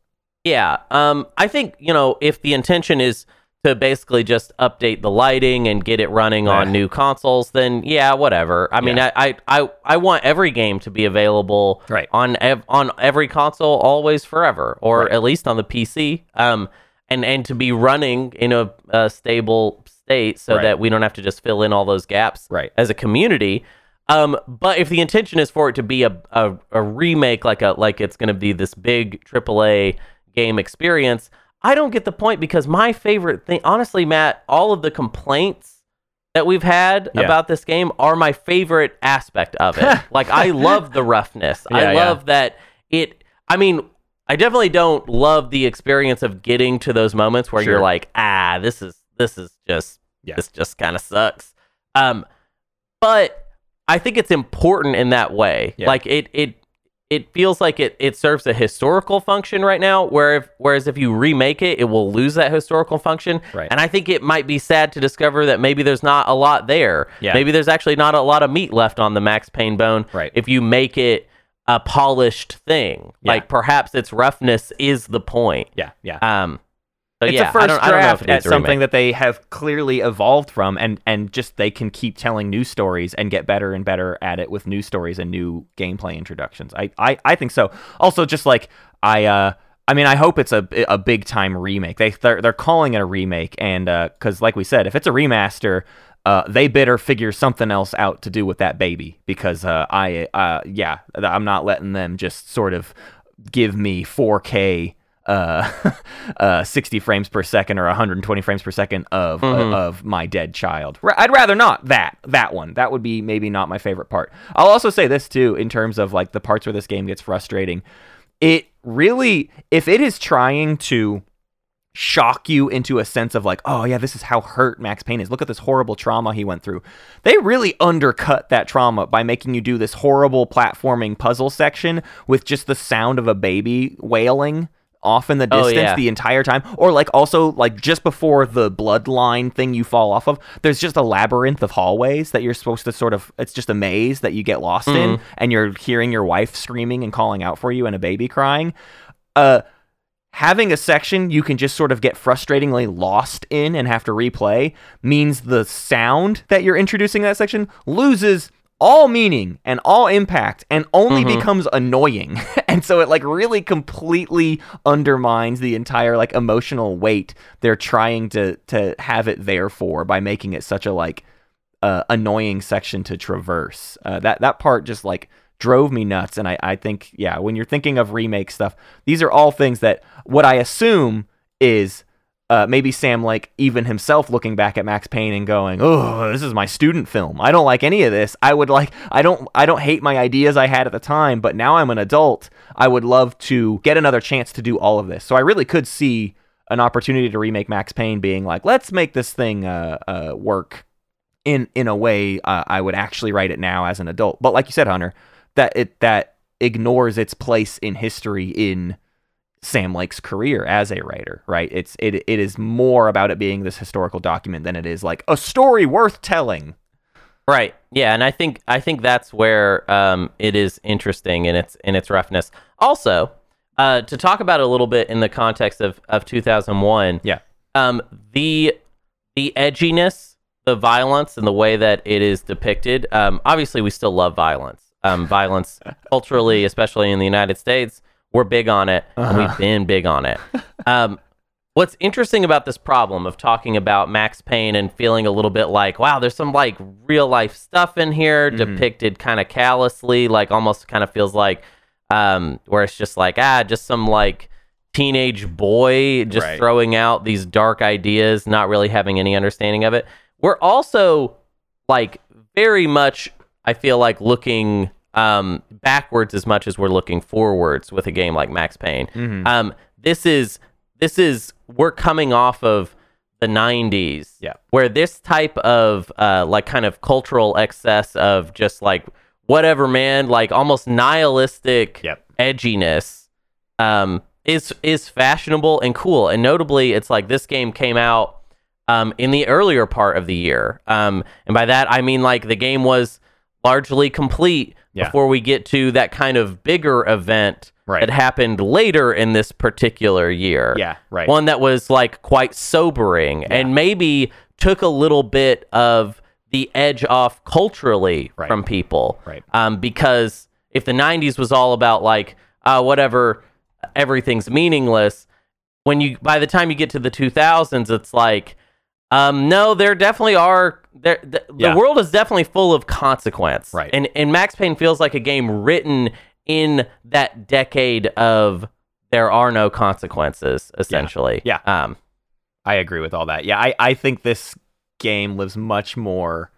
Yeah. Um, I think, you know, if the intention is to basically just update the lighting and get it running on new consoles, then yeah, whatever. I mean, Yeah. I, I, I, I want every game to be available Right. on ev- on every console always forever, or Right. at least on the PC. Um, and and to be running in a, a stable state so that we don't have to just fill in all those gaps Right. as a community. Um, but if the intention is for it to be a, a, a remake, like a like it's going to be this big AAA game experience, I don't get the point because my favorite thing, honestly, Matt, all of the complaints that we've had Yeah. about this game are my favorite aspect of it. like I love the roughness. Yeah, I yeah. love that it. I mean. I definitely don't love the experience of getting to those moments where Sure. you're like, ah, this is this is just Yeah. this just kind of sucks. Um, but I think it's important in that way. Yeah. Like it it it feels like it it serves a historical function right now. Where if, whereas if you remake it, it will lose that historical function. Right. And I think it might be sad to discover that maybe there's not a lot there. Yeah. Maybe there's actually not a lot of meat left on the Max Payne bone. Right. If you make it a polished thing, Yeah. like perhaps its roughness is the point. Yeah. Yeah. Um. So it's yeah, a first I don't, I don't know if it at something that they have clearly evolved from, and and just they can keep telling new stories and get better and better at it with new stories and new gameplay introductions. I I, I think so. Also, just like I uh. I mean, I hope it's a, a big time remake. They they're, they're calling it a remake, and because like we said, if it's a remaster, uh, they better figure something else out to do with that baby. Because uh, I uh, yeah, I'm not letting them just sort of give me 4K uh, uh, 60 frames per second or 120 frames per second of uh, of my dead child. R- I'd rather not that that one. That would be maybe not my favorite part. I'll also say this too in terms of like the parts where this game gets frustrating. It really if it is trying to shock you into a sense of like, oh yeah, this is how hurt Max Payne is. Look at this horrible trauma he went through. They really undercut that trauma by making you do this horrible platforming puzzle section with just the sound of a baby wailing off in the Oh, distance yeah. the entire time or like also like just before the bloodline thing you fall off of there's just a labyrinth of hallways that you're supposed to sort of it's just a maze that you get lost in and you're hearing your wife screaming and calling out for you and a baby crying uh having a section you can just sort of get frustratingly lost in and have to replay means the sound that you're introducing in that section loses all meaning and all impact and only becomes annoying and so it like really completely undermines the entire like emotional weight they're trying to to have it there for by making it such a like uh, annoying section to traverse. Uh, that that part just like drove me nuts, and I I think yeah, when you're thinking of remake stuff, these are all things that what I assume is. Uh, maybe Sam like even himself looking back at Max Payne and going, "Oh, this is my student film. I don't like any of this. I would like I don't I don't hate my ideas I had at the time, but now I'm an adult. I would love to get another chance to do all of this." So I really could see an opportunity to remake Max Payne being like, "Let's make this thing uh, uh, work in in a way uh, I would actually write it now as an adult. But like you said, Hunter, that it that ignores its place in history in Sam Lake's career as a writer, right? It's it it is more about it being this historical document than it is like a story worth telling. Right. Yeah, and I think I think that's where um, it is interesting in its in its roughness. Also, uh, to talk about it a little bit in the context of of 2001. Yeah. Um, the the edginess, the violence, and the way that it is depicted. Um, obviously, we still love violence. um, violence culturally, especially in the United States. We're big on it, and we've been big on it. Um, what's interesting about this problem of talking about Max Payne and feeling a little bit like, wow, there's some like real life stuff in here depicted kind of callously, like almost kind of feels like um, where it's just like ah, just some like teenage boy just Right. throwing out these dark ideas, not really having any understanding of it. We're also like very much, I feel like looking um, backwards as much as we're looking forwards with a game like Max Payne. Mm-hmm. Um, this is this is we're coming off of the 90s Yeah. where this type of uh, like kind of cultural excess of just like whatever man like almost nihilistic Yep. edginess um, is is fashionable and cool and notably it's like this game came out um, in the earlier part of the year um, and by that i mean like the game was largely complete Yeah. before we get to that kind of bigger event Right. that happened later in this particular year Yeah, right. one that was like quite sobering and maybe took a little bit of the edge off culturally Right. from people. Right. Um, because if the 90s was all about like, uh, whatever, everything's meaningless, when you, by the time you get to the 2000s, it's like, um, no, there definitely are. There, the, Yeah. the world is definitely full of consequence, Right. And and Max Payne feels like a game written in that decade of there are no consequences, essentially. Yeah. Um. I agree with all that. Yeah, I, I think this game lives much more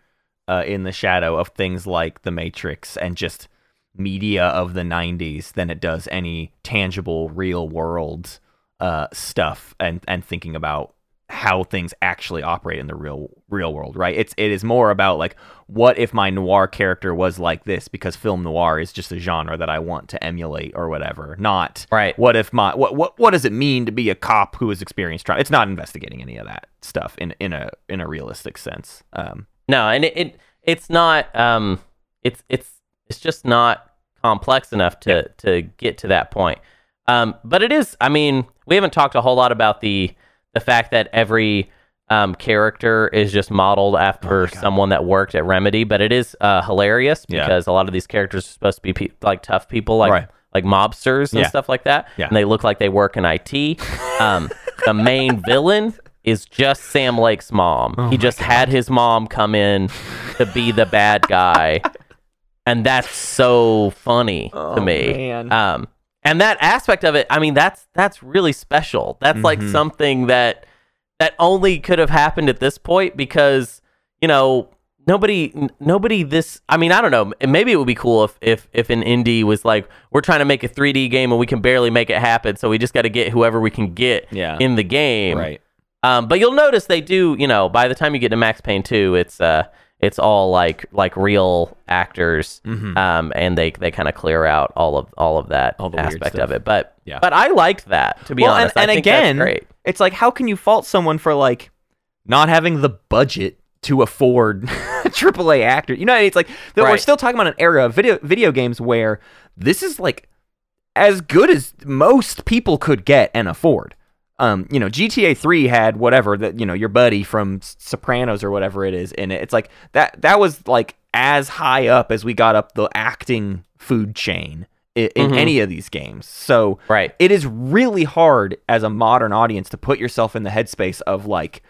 uh, in the shadow of things like The Matrix and just media of the 90s than it does any tangible real world uh, stuff and, and thinking about how things actually operate in the real real world, right? It's it is more about like what if my noir character was like this because film noir is just a genre that I want to emulate or whatever. Not Right. what if my what what what does it mean to be a cop who has experienced trauma? It's not investigating any of that stuff in in a in a realistic sense. Um, No, and it, it it's not. Um. It's it's it's just not complex enough to to get to that point. Um. But it is. I mean, we haven't talked a whole lot about the the fact that every um, character is just modeled after someone that worked at Remedy, but it is uh, hilarious Yeah. because a lot of these characters are supposed to be pe- like tough people, like Right. like mobsters and Yeah. stuff like that, Yeah. and they look like they work in IT. Um, the main villain is just Sam Lake's mom. Oh he just had his mom come in to be the bad guy, and that's so funny to me. Oh, man. Um, and that aspect of it, I mean, that's that's really special. That's like Mm-hmm. something that that only could have happened at this point because you know nobody n- nobody this i mean i don't know maybe it would be cool if if if an indie was like we're trying to make a 3d game and we can barely make it happen so we just got to get whoever we can get Yeah. in the game right. um, but you'll notice they do, you know, by the time you get to Max Payne 2, it's uh it's all like like real actors. Mhm. Um, and they they kind of clear out all of all of that All aspect of it. But Yeah. but I liked that to be well, honest. and, and again, great. it's like how can you fault someone for like not having the budget to afford AAA actor? You know, it's like that we're still talking about an era of video video games where this is like as good as most people could get and afford. Um, you know, GTA 3 had whatever that you know your buddy from Sopranos or whatever it is in it. It's like that that was like as high up as we got up the acting food chain in, in Mhm. any of these games. So Right. it is really hard as a modern audience to put yourself in the headspace of like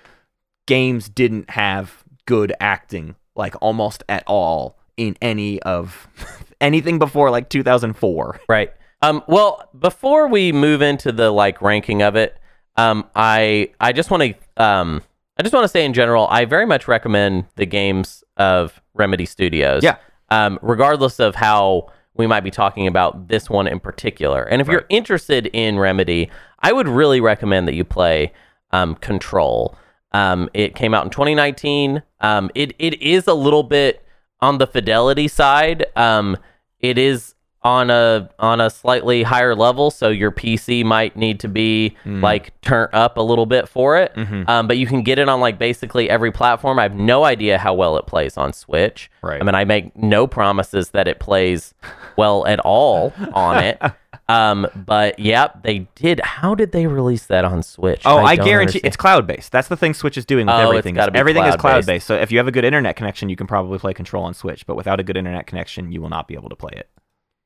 games didn't have good acting like almost at all in any of anything before like 2004 Right. Um, well, before we move into the like ranking of it, um, I I just want to um, I just want to say in general, I very much recommend the games of Remedy Studios. Yeah. Um, regardless of how we might be talking about this one in particular, and if you're interested in Remedy, I would really recommend that you play um, Control. Um, it came out in 2019. Um, it it is a little bit on the fidelity side. Um, it is on a on a slightly higher level, so your PC might need to be Hmm. like turned up a little bit for it. Mm-hmm. Um, but you can get it on like basically every platform. I have no idea how well it plays on Switch. Right. I mean, I make no promises that it plays well at all on it. Um, but yep, they did. How did they release that on Switch? Oh, I, don't guarantee understand. it's cloud based. That's the thing Switch is doing with Oh, everything. everything is cloud-based. cloud based. So if you have a good internet connection, you can probably play Control on Switch. But without a good internet connection, you will not be able to play it.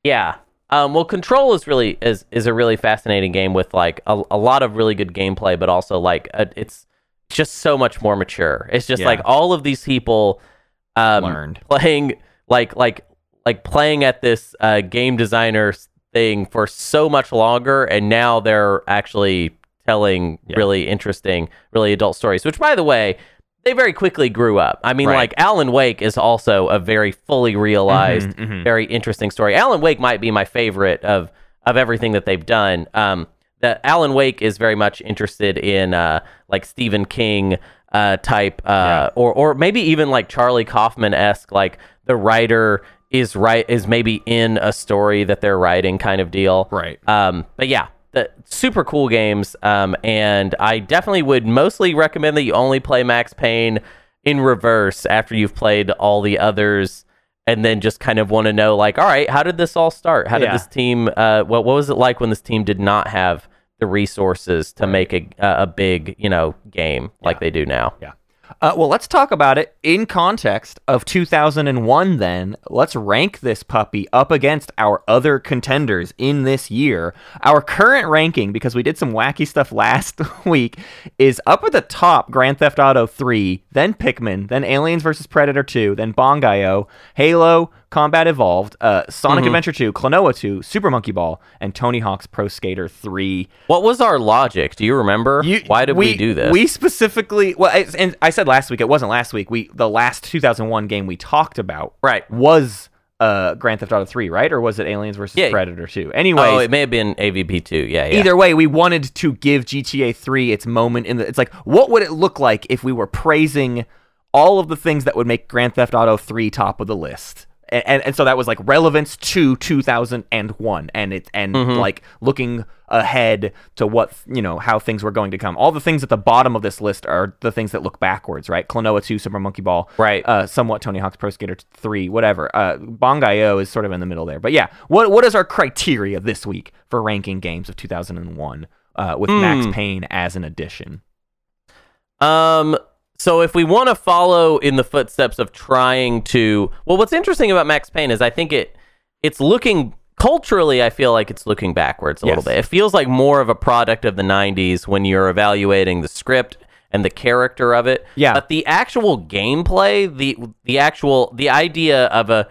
Yeah. Um, well, Control is really is is a really fascinating game with like a, a lot of really good gameplay, but also like a, it's just so much more mature. It's just Yeah. like all of these people um, Learned. playing like like like playing at this uh, game designer thing for so much longer, and now they're actually telling Yeah. really interesting, really adult stories. Which, by the way, they very quickly grew up. I mean, Right. like Alan Wake is also a very fully realized, Mhm, mhm. very interesting story. Alan Wake might be my favorite of of everything that they've done. Um, that Alan Wake is very much interested in uh, like Stephen King uh, type, uh, Yeah. or or maybe even like Charlie Kaufman esque, like the writer is right is maybe in a story that they're writing kind of deal. Right. Um, but yeah, the super cool games. Um, and I definitely would mostly recommend that you only play Max Payne in reverse after you've played all the others. And then just kind of want to know, like, all right, how did this all start? How did Yeah. this team? Uh, what what was it like when this team did not have the resources to make a a big you know game like they do now? Yeah. Uh, well, let's talk about it in context of 2001 then. Let's rank this puppy up against our other contenders in this year. Our current ranking, because we did some wacky stuff last week, is up at the top Grand Theft Auto 3, then Pikmin, then Aliens vs. Predator 2, then Bangai-O, Halo, Combat Evolved, uh, Sonic Adventure 2, Klonoa 2, Super Monkey Ball, and Tony Hawk's Pro Skater 3. What was our logic? Do you remember? You- Why did we, do this? We specifically, well, I- and I said last week it wasn't last week. We the last 2001 game we talked about, Right. was uh Grand Theft Auto 3, right, or was it Aliens versus Yeah. Predator 2? Anyway, oh, it may have been AVP two. Yeah, yeah. either way, we wanted to give GTA 3 its moment in the. It's like, what would it look like if we were praising all of the things that would make Grand Theft Auto 3 top of the list? And, and, so that was like relevance to 2001 and it and Mm-hmm. like looking ahead to what you know how things were going to come all the things at the bottom of this list are the things that look backwards right klonoa 2 super monkey ball Right. uh somewhat tony hawk's pro skater 3 whatever uh bangai-o is sort of in the middle there but yeah what what is our criteria this week for ranking games of 2001 uh, with Max Hmm. Payne as an addition. Um. So if we want to follow in the footsteps of trying to, well, what's interesting about Max Payne is I think it it's looking culturally. I feel like it's looking backwards a little bit. It feels like more of a product of the '90s when you're evaluating the script and the character of it. Yeah. But the actual gameplay, the the actual the idea of a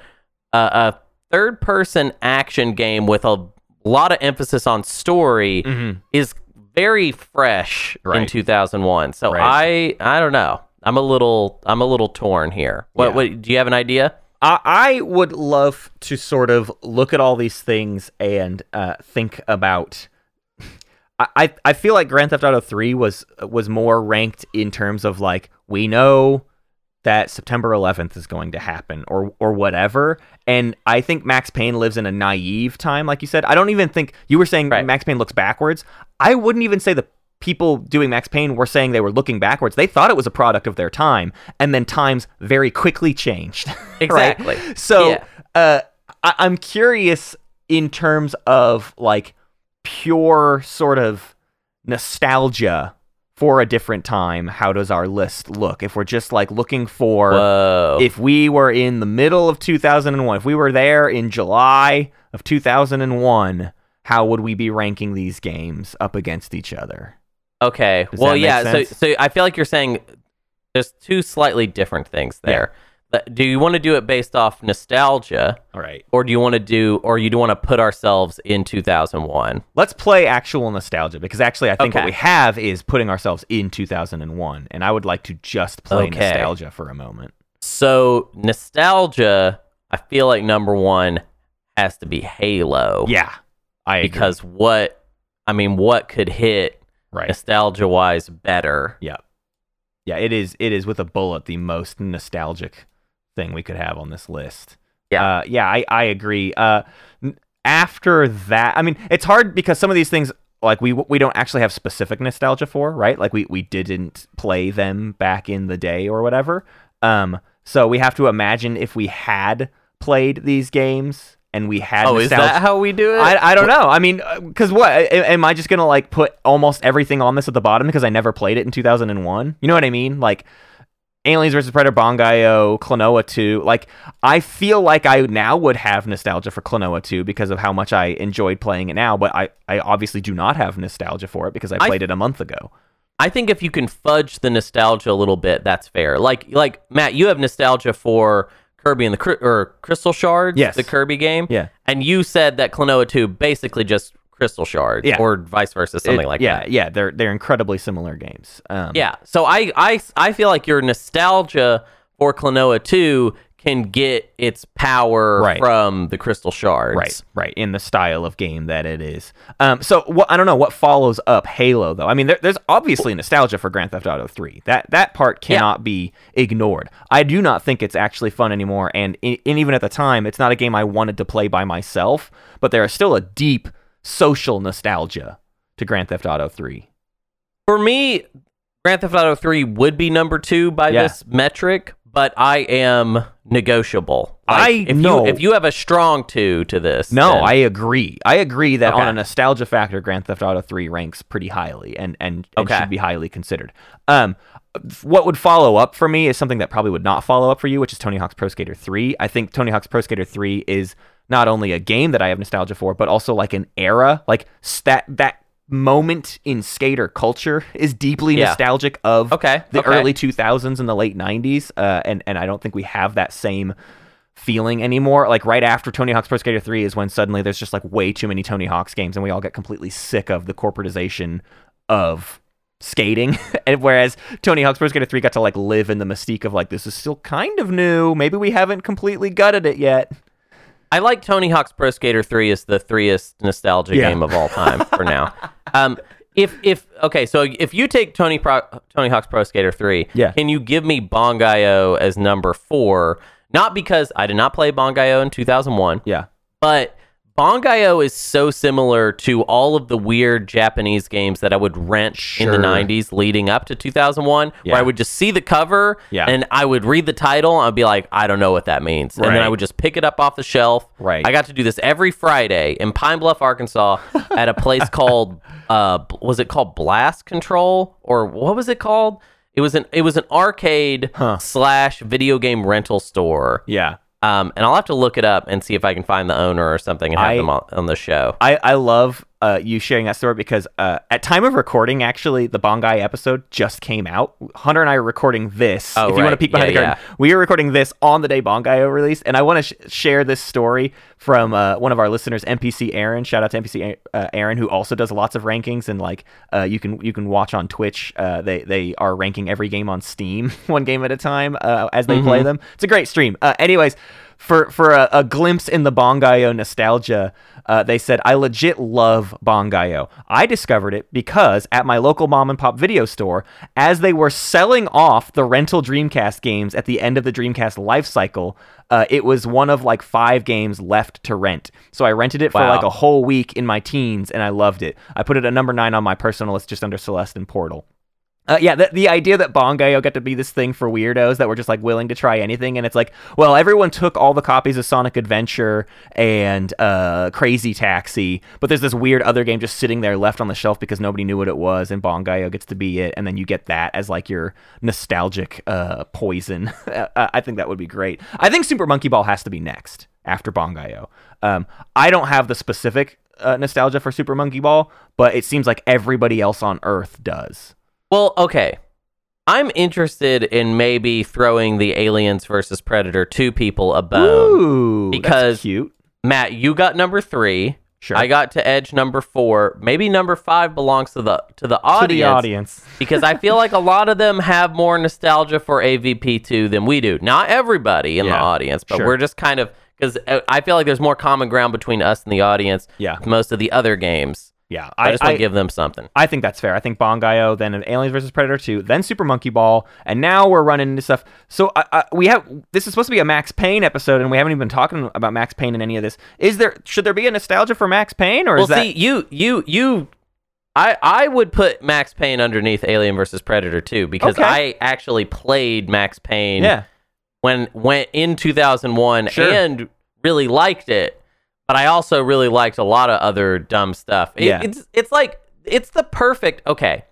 a, a third person action game with a lot of emphasis on story mm-hmm. is very fresh in 2001. So Right. I I don't know. I'm a little I'm a little torn here. What, Yeah. what do you have an idea? I, I would love to sort of look at all these things and uh, think about. I, I I feel like Grand Theft Auto Three was was more ranked in terms of like we know that September 11th is going to happen or or whatever, and I think Max Payne lives in a naive time, like you said. I don't even think you were saying Right. Max Payne looks backwards. I wouldn't even say the people doing Max Payne were saying they were looking backwards. They thought it was a product of their time, and then times very quickly changed. right? Exactly. So Yeah. uh, I- I'm curious in terms of like pure sort of nostalgia for a different time. How does our list look? If we're just like looking for Whoa. if we were in the middle of 2001, if we were there in July of 2001, how would we be ranking these games up against each other? okay. Does well, yeah. So sense? so I feel like you're saying there's two slightly different things there. But Do you want to do it based off nostalgia, All right. or do you want to do, or you do want to put ourselves in 2001? Let's play actual nostalgia because actually I think what we have is putting ourselves in 2001 and I would like to just play Okay. nostalgia for a moment. So nostalgia, I feel like number one has to be Halo. Yeah. I agree. because what I mean, what could hit right. nostalgia wise better? Yeah. Yeah, it is it is with a bullet the most nostalgic thing we could have on this list. Yeah. Uh, yeah, I, I agree. Uh, after that, I mean, it's hard because some of these things like we we don't actually have specific nostalgia for, right? Like we we didn't play them back in the day or whatever. Um, so we have to imagine if we had played these games and we had Oh, is that how we do it? I, I don't know. I mean, because what? Am I just gonna like put almost everything on this at the bottom because I never played it in 2001? You know what I mean? Like Aliens vs Predator, Bangai-O, Klonoa 2. Like I feel like I now would have nostalgia for Klonoa 2 because of how much I enjoyed playing it now, but I, I obviously do not have nostalgia for it because I I- played it a month ago. I think if you can fudge the nostalgia a little bit, that's fair. Like like Matt, you have nostalgia for Kirby and the or Crystal Shards, Yes. the Kirby game. Yeah. And you said that Klonoa 2 basically just Crystal Shards Yeah. or vice versa, something It- like yeah, that. Yeah, yeah, they're they're incredibly similar games. Um, Yeah. So I, I I feel like your nostalgia for Klonoa 2 can get its power Right. from the Crystal Shards. Right, right, in the style of game that it is. Um, so what I don't know what follows up Halo though. I mean, there, there's obviously nostalgia for Grand Theft Auto 3. That that part cannot be ignored. I do not think it's actually fun anymore, and, and even at the time, it's not a game I wanted to play by myself. But there is still a deep social nostalgia to Grand Theft Auto 3. For me, Grand Theft Auto 3 would be number 2 by Yeah. this metric, but I am negotiable. I if know. you if you have a strong 2 to this. No, then- I agree. I agree that Okay. on a nostalgia factor, Grand Theft Auto 3 ranks pretty highly and and, and Okay. should be highly considered. Um, what would follow up for me is something that probably would not follow up for you, which is Tony Hawk's Pro Skater 3. I think Tony Hawk's Pro Skater 3 is not only a game that I have nostalgia for, but also like an era, like that that moment in skater culture is deeply Yeah. nostalgic of Okay, the okay. early 2000s and the late 90s, uh, and and I don't think we have that same feeling anymore. Like right after Tony Hawk's Pro Skater 3 is when suddenly there's just like way too many Tony Hawk's games and we all get completely sick of the corporatization of skating. and whereas Tony Hawk's Pro Skater 3 got to like live in the mystique of like this is still kind of new. Maybe we haven't completely gutted it yet. I like Tony Hawk's Pro Skater 3 as the threest nostalgia Yeah. game of all time for now. Um, if if okay, so if you take Tony Pro, Tony Hawk's Pro Skater 3, Yeah. can you give me Bangai-O as number 4? Not because I did not play Bangai-O in 2001, Yeah. but Bangai-O is so similar to all of the weird Japanese games that I would rent in the 90s leading up to 2001, Yeah. where I would just see the cover Yeah. and I would read the title and I'd be like, I don't know what that means. And then I would just pick it up off the shelf. Right. I got to do this every Friday in Pine Bluff, Arkansas at a place called, uh, was it called Blast Control or what was it called? It was an it was an arcade Huh. slash video game rental store. Yeah. Um, and I'll have to look it up and see if I can find the owner or something and have I- them on, on the show. I, I love uh, you sharing that story because uh, at time of recording, actually, the Bongai episode just came out. Hunter and I are recording this. Oh, if you want to peek behind Yeah, the curtain, we are recording this on the day Bangai-O released, and I want to sh- share this story from uh, one of our listeners, NPC Aaron. Shout out to NPC uh, Aaron, who also does lots of rankings, and like uh, you can you can watch on Twitch. Uh, they they are ranking every game on Steam, one game at a time, uh, as they play them. It's a great stream. Uh, anyways, for for a, a glimpse in the Bangai-O nostalgia, uh, they said, I legit love Bangai-O. I discovered it because at my local mom and pop video store, as they were selling off the rental Dreamcast games at the end of the Dreamcast life cycle, uh, it was one of like five games left to rent. So I rented it for Wow. like a whole week in my teens and I loved it. I put it at number nine on my personal list just under Celeste and Portal. Uh, yeah, the, the idea that Bangai-O got to be this thing for weirdos that were just like willing to try anything, and it's like, well, everyone took all the copies of Sonic Adventure and uh, Crazy Taxi, but there's this weird other game just sitting there left on the shelf because nobody knew what it was, and Bangai-O gets to be it, and then you get that as like your nostalgic uh, poison. I think that would be great. I think Super Monkey Ball has to be next after Bangai-O. Um, I don't have the specific uh, nostalgia for Super Monkey Ball, but it seems like everybody else on Earth does. Well, okay. I'm interested in maybe throwing the Aliens versus Predator two people a bone. Ooh, that's because- cute. Matt, you got number three. Sure. I got to Edge number four. Maybe number five belongs to the to the to audience. the audience. because I feel like a lot of them have more nostalgia for AVP2 than we do. Not everybody in the audience, but sure. we're just kind of because uh, I feel like there's more common ground between us and the audience. Yeah. most of the other games. Yeah, I, just want to give them something. I think that's fair. I think Bangai-O, then Aliens versus Predator 2, then Super Monkey Ball, and now we're running into stuff. So uh, uh, we have this is supposed to be a Max Payne episode, and we haven't even been talking about Max Payne in any of this. Is there should there be a nostalgia for Max Payne, or well, is that see, you, you, you. I, I would put Max Payne underneath Alien versus Predator 2 because Okay. I actually played Max Payne yeah? when went in 2001 Sure. and really liked it but i also really liked a lot of other dumb stuff It- Yeah. it's it's like it's the perfect okay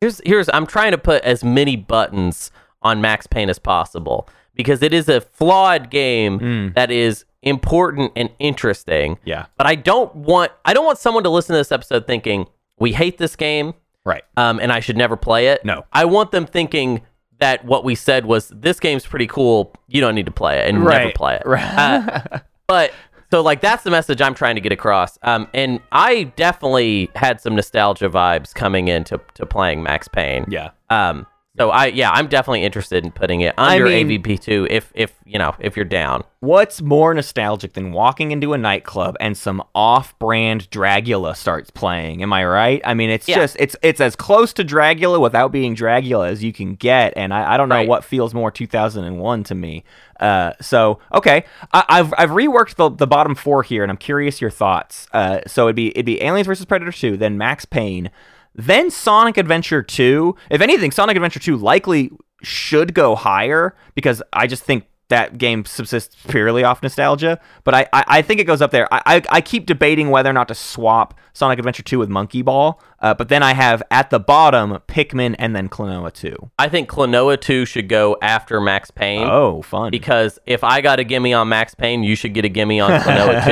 here's here's i'm trying to put as many buttons on max payne as possible because it is a flawed game Mm. that is important and interesting Yeah, but i don't want i don't want someone to listen to this episode thinking we hate this game right. um, and I should never play it. No. I want them thinking that what we said was this game's pretty cool. You don't need to play it and never play it. right. Uh, but so like that's the message I'm trying to get across. Um, and I definitely had some nostalgia vibes coming into to playing Max Payne. Yeah. Um. So I yeah I'm definitely interested in putting it I under mean- AVP two if if you know if you're down. What's more nostalgic than walking into a nightclub and some off-brand Dragula starts playing? Am I right? I mean, it's Yeah. just it's it's as close to Dragula without being Dragula as you can get, and I, I don't know Right. what feels more 2001 to me. Uh, so okay, I, I've I've reworked the the bottom four here, and I'm curious your thoughts. Uh, so it'd be it'd be Aliens versus Predator 2, then Max Payne, then Sonic Adventure 2. If anything, Sonic Adventure 2 likely should go higher because I just think that game subsists purely off nostalgia. But I, I, I think it goes up there. I, I, I keep debating whether or not to swap Sonic Adventure 2 with Monkey Ball. Uh, but then I have at the bottom Pikmin and then Klonoa 2. I think Klonoa two should go after Max Payne. Oh, fun. because if I got a gimme on Max Payne, you should get a gimme on Klonoa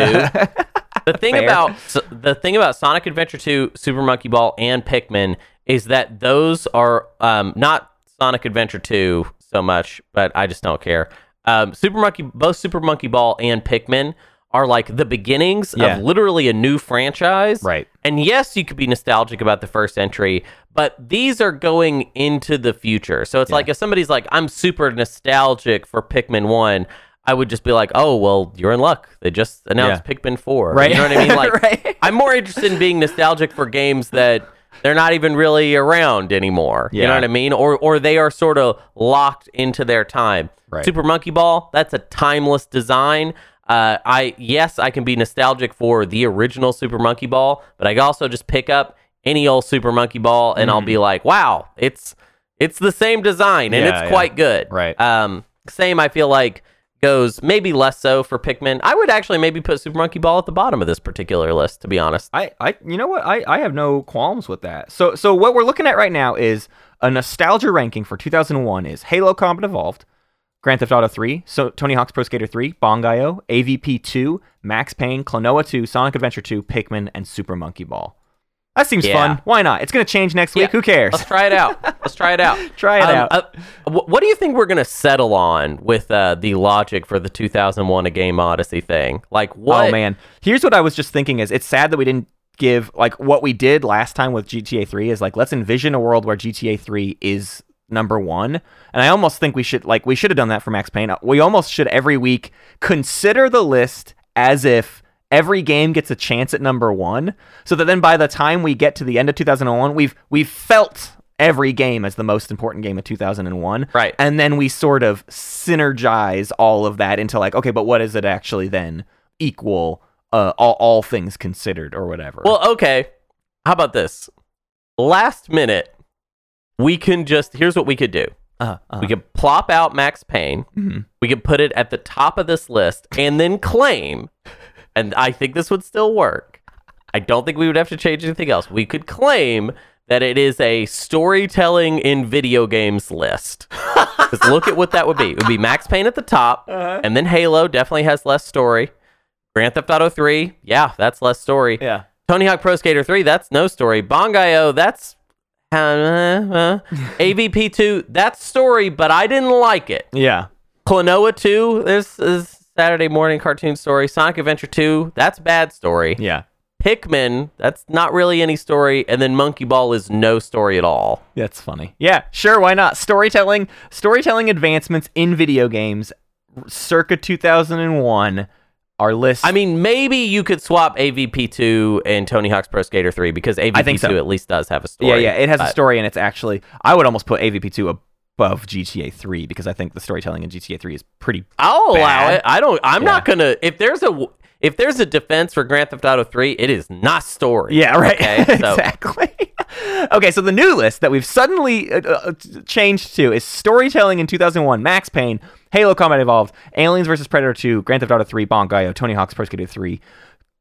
too. The thing Fair. about the thing about Sonic Adventure 2, Super Monkey Ball, and Pikmin is that those are um, not Sonic Adventure 2 so much, but I just don't care. Um, Super Monkey, both Super Monkey Ball and Pikmin are like the beginnings Yeah. of literally a new franchise. Right. And yes, you could be nostalgic about the first entry, but these are going into the future. So it's like if somebody's like, I'm super nostalgic for Pikmin 1, I would just be like, oh, well, you're in luck. They just announced Pikmin 4. Right. You know what I mean? Like, Right. I'm more interested in being nostalgic for games that they're not even really around anymore. You know what I mean? Or or they are sort of locked into their time. Right. Super Monkey Ball, that's a timeless design. Uh, I yes, I can be nostalgic for the original Super Monkey Ball, but I can also just pick up any old Super Monkey Ball and I'll be like, wow, it's it's the same design and Mm. Yeah, it's yeah. quite good. Right. Um, same, I feel like goes maybe less so for Pikmin. I would actually maybe put Super Monkey Ball at the bottom of this particular list, to be honest. I, I you know what I, I have no qualms with that. So so what we're looking at right now is a nostalgia ranking for 2001 is Halo Combat Evolved, Grand Theft Auto 3, so Tony Hawk's Pro Skater 3, Bangai-O, AVP 2, Max Payne, Klonoa 2, Sonic Adventure 2, Pikmin, and Super Monkey Ball. That seems Yeah. fun. Why not? It's gonna change next week. Yeah. Who cares? Let's try it out. Let's try it out. Try it Um, out. uh, wh- what do you think we're gonna settle on with uh, the logic for the 2001 A Game Odyssey thing? Like what? Oh man, here's what I was just thinking: is it's sad that we didn't give like what we did last time with GTA 3 is like let's envision a world where GTA 3 is number one, and I almost think we should like we should have done that for Max Payne. We almost should every week consider the list as if every game gets a chance at number one, so that then by the time we get to the end of 2001, we've we've felt every game as the most important game of 2001 Right. and then we sort of synergize all of that into like okay but what is it actually then equal uh, all, all things considered or whatever Well, okay. How about this? Last minute, we can just here's what we could do. uh, uh, We could plop out Max Payne. Mhm. We could put it at the top of this list and then claim, and I think this would still work. I don't think we would have to change anything else. We could claim that it is a storytelling in video games list. Because look at what that would be. It would be Max Payne at the top, and then Halo definitely has less story. Grand Theft Auto 3, yeah, that's less story. yeah Tony Hawk Pro Skater 3, that's no story. Bangai-O, that's uh, uh, AVP 2, that's story, but I didn't like it. yeah Klonoa 2, this is Saturday morning cartoon story. Sonic Adventure 2, that's bad story. yeah Pikmin, that's not really any story. And then Monkey Ball is no story at all. that's funny yeah sure why not storytelling storytelling advancements in video games circa 2001 our list. I mean, maybe you could swap AVP two and Tony Hawk's Pro Skater three because AVP think so. two at least does have a story. yeah, yeah, it has a story, and it's actually I would almost put AVP two above GTA three because I think the storytelling in GTA three is pretty. I'll allow it. I don't. I'm Yeah. not gonna. If there's a if there's a defense for Grand Theft Auto three, it is not story. Yeah, right. Okay, so- exactly. okay, so the new list that we've suddenly uh, uh, changed to is storytelling in 2001, Max Payne, Halo Combat Evolved, Aliens vs Predator 2, Grand Theft Auto 3, Bangai-O, Tony Hawk's Pro Skater 3,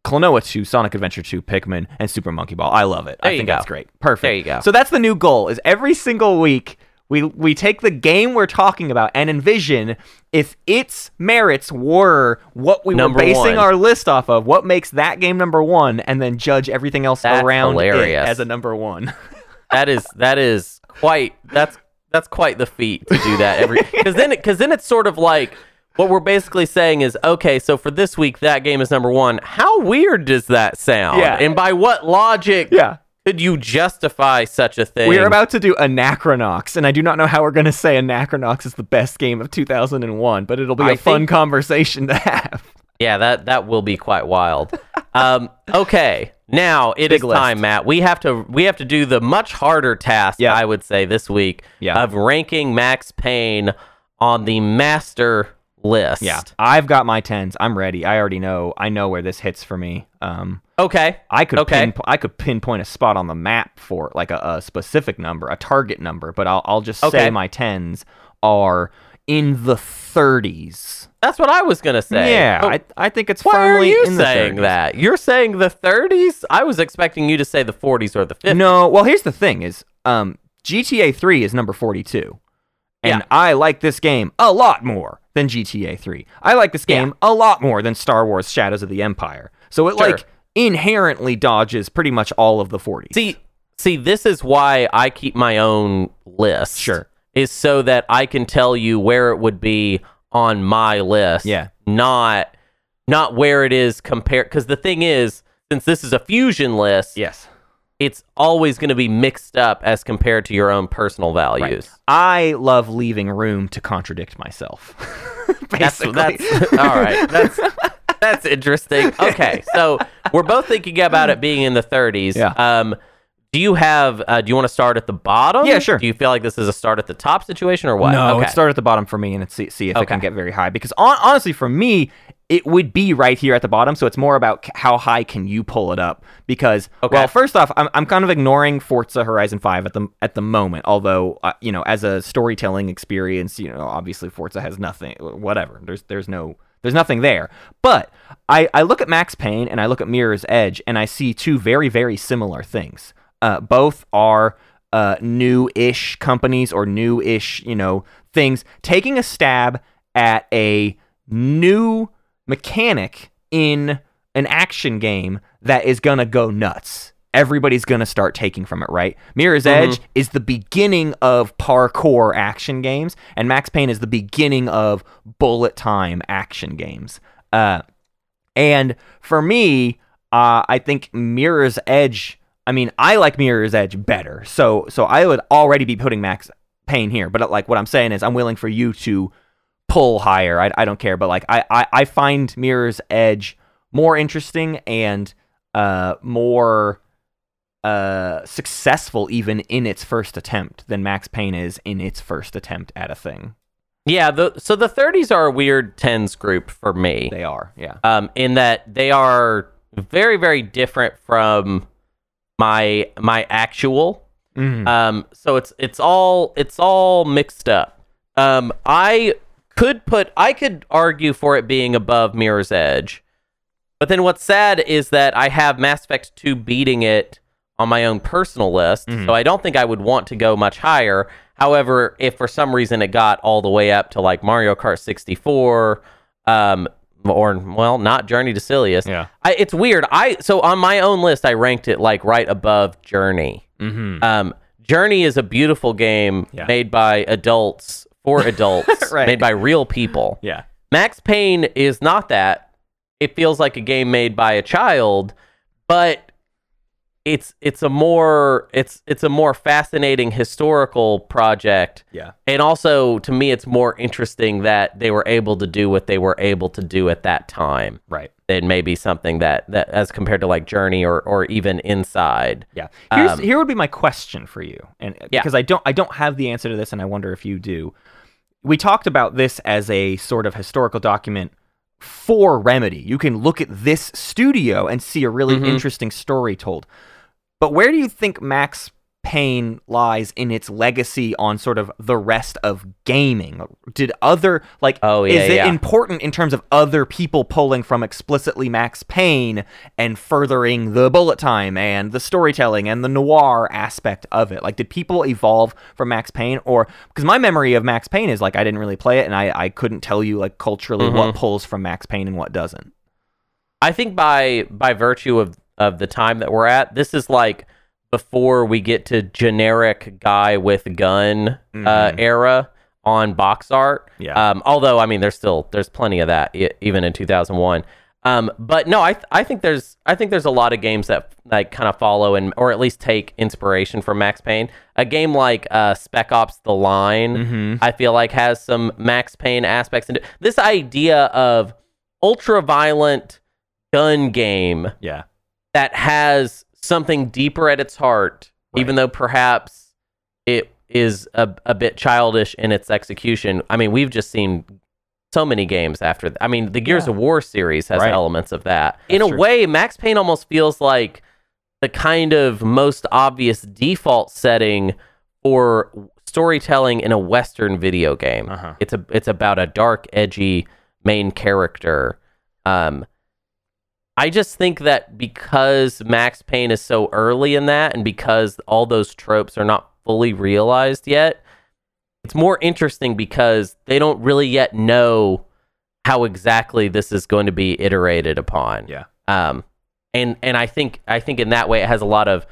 Klonoa 2, Sonic Adventure 2, Pikmin, and Super Monkey Ball. I love it. There I think go. that's great. Perfect. There you go. So that's the new goal is every single week we we take the game we're talking about and envision if its merits were what we Number were basing one. our list off of, what makes that game number one, and then judge everything else That's around hilarious. it as a number one. that is that is quite that's that's quite the feat to do that every because then because then it's sort of like what we're basically saying is okay so for this week that game is number one how weird does that sound Yeah. and by what logic yeah. Could you justify such a thing We're about to do Anachronox, and I do not know how we're going to say Anachronox is the best game of 2001, but it'll be a I fun think- conversation to have. yeah that that will be quite wild um okay now it is Big list. time matt we have to we have to do the much harder task Yeah. i would say this week Yeah. of ranking max payne on the master list Yeah, I've got my tens. I'm ready. I already know. I know where this hits for me. Um, okay I could Okay. I could pinpoint a spot on the map for it, like a, a specific number, a target number. But I'll I'll just Okay. say my tens are in the 30s. That's what I was gonna say. Yeah, But I I think it's why are you in saying 30s. that? You're saying the 30s? I was expecting you to say the 40s or the 50s. No, well, here's the thing: is um, GTA 3 is number 42, and Yeah. I like this game a lot more than GTA 3. I like this Yeah. game a lot more than Star Wars: Shadows of the Empire. So it Sure. like inherently dodges pretty much all of the 40s. See, see, this is why I keep my own list. Sure. Is so that I can tell you where it would be on my list. Yeah. Not not where it is compared because the thing is, since this is a fusion list, yes, it's always going to be mixed up as compared to your own personal values. I love leaving room to contradict myself. That's Basically. that's all right. That's that's interesting. Okay, so we're both thinking about it being in the 30s. Yeah. Um, do you have? Uh, do you want to start at the bottom? Yeah, sure. Do you feel like this is a start at the top situation or what? No, okay. it started at the bottom for me, and it's see, see if it can get very high. Because on, honestly, for me, it would be right here at the bottom. So it's more about how high can you pull it up. Because Okay. well, first off, I'm, I'm kind of ignoring Forza Horizon Five at the at the moment. Although uh, you know, as a storytelling experience, you know, obviously Forza has nothing. Whatever. There's there's no there's nothing there. But I I look at Max Payne and I look at Mirror's Edge, and I see two very very similar things. Uh, both are uh, new-ish companies or new-ish, you know, things taking a stab at a new mechanic in an action game that is gonna go nuts. Everybody's gonna start taking from it, right? Mirror's Edge is the beginning of parkour action games, and Max Payne is the beginning of bullet time action games. Uh, and for me, uh, I think Mirror's Edge. I mean, I like Mirror's Edge better. So, so I would already be putting Max Payne here. But like, what I'm saying is, I'm willing for you to pull higher. I, I don't care. But like, I, I, I find Mirror's Edge more interesting and uh more uh successful even in its first attempt than Max Payne is in its first attempt at a thing. yeah. The, so the 30s are a weird tens group for me. They are, yeah. um, in that they are very very different from my my actual Mhm. um so it's it's all it's all mixed up um i could put i could argue for it being above mirror's edge but then what's sad is that i have mass effect 2 beating it on my own personal list Mhm. so i don't think i would want to go much higher however if for some reason it got all the way up to like mario kart 64 um or well not journey to silius Yeah. I, it's weird i so on my own list i ranked it like right above journey Mhm. um, Journey is a beautiful game Yeah. made by adults for adults, Right. made by real people. yeah. Max Payne is not that. It feels like a game made by a child, but it's it's a more it's it's a more fascinating historical project Yeah. and also to me it's more interesting that they were able to do what they were able to do at that time Right. than maybe something that that as compared to like journey or or even inside Yeah. Here's, Um, here would be my question for you, and Yeah. because I don't I don't have the answer to this, and I wonder if you do. We talked about this as a sort of historical document for Remedy. You can look at this studio and see a really Mhm. interesting story told. But where do you think Max Payne lies in its legacy on sort of the rest of gaming? Did other like Oh, yeah, is it yeah. important in terms of other people pulling from explicitly Max Payne and furthering the bullet time and the storytelling and the noir aspect of it? Like, did people evolve from Max Payne, or because my memory of Max Payne is like I didn't really play it and I I couldn't tell you like culturally Mm-hmm. what pulls from Max Payne and what doesn't. I think by by virtue of of the time that we're at, this is like before we get to generic guy with gun uh, era on box art. Mm-hmm. Yeah. Um, although I mean, there's still there's plenty of that e- even in 2001. Um, but no, I th- I think there's I think there's a lot of games that like kind of follow and or at least take inspiration from Max Payne. A game like uh, Spec Ops: The Line, Mm-hmm. I feel like has some Max Payne aspects into this idea of ultra violent gun game Yeah. That has something deeper at its heart, even though perhaps it is a, a bit childish in its execution. I mean, we've just seen so many games after. Th- I mean, the Gears Yeah. of War series has Right. elements of that. in a true. way, Max Payne almost feels like the kind of most obvious default setting for storytelling in a Western video game. Uh-huh. It's a it's about a dark, edgy main character. Um, I just think that because Max Payne is so early in that, and because all those tropes are not fully realized yet, it's more interesting because they don't really yet know how exactly this is going to be iterated upon. Yeah. Um, and and I think I think in that way it has a lot of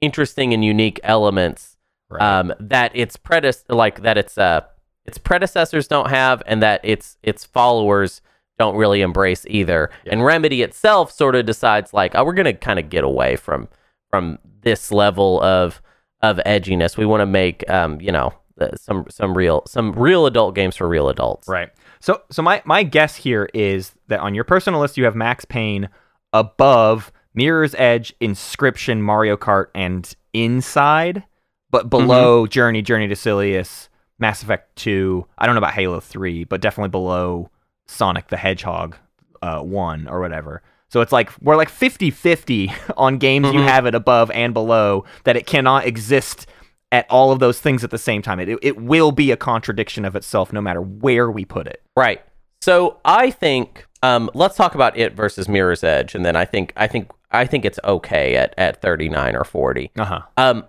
interesting and unique elements Right. um, that its predec- like that its uh its predecessors don't have, and that its its followers don't really embrace either. And Remedy itself sort of decides like, oh, we're gonna kind of get away from from this level of of edginess. We want to make um, you know uh, some some real some real adult games for real adults. Right. So so my my guess here is that on your personal list you have Max Payne above Mirror's Edge, Inscryption, Mario Kart, and Inside, but below Journey, Journey to Silius, Mass Effect 2. I don't know about Halo 3, but definitely below Sonic the Hedgehog uh, 1 or whatever. So it's like we're like 50-50 on games you have it above and below that it cannot exist at all of those things at the same time. It, it will be a contradiction of itself no matter where we put it. Right. So I think um, let's talk about it versus Mirror's Edge, and then I think I think I think it's okay at at thirty nine or forty. Uh-huh. Um,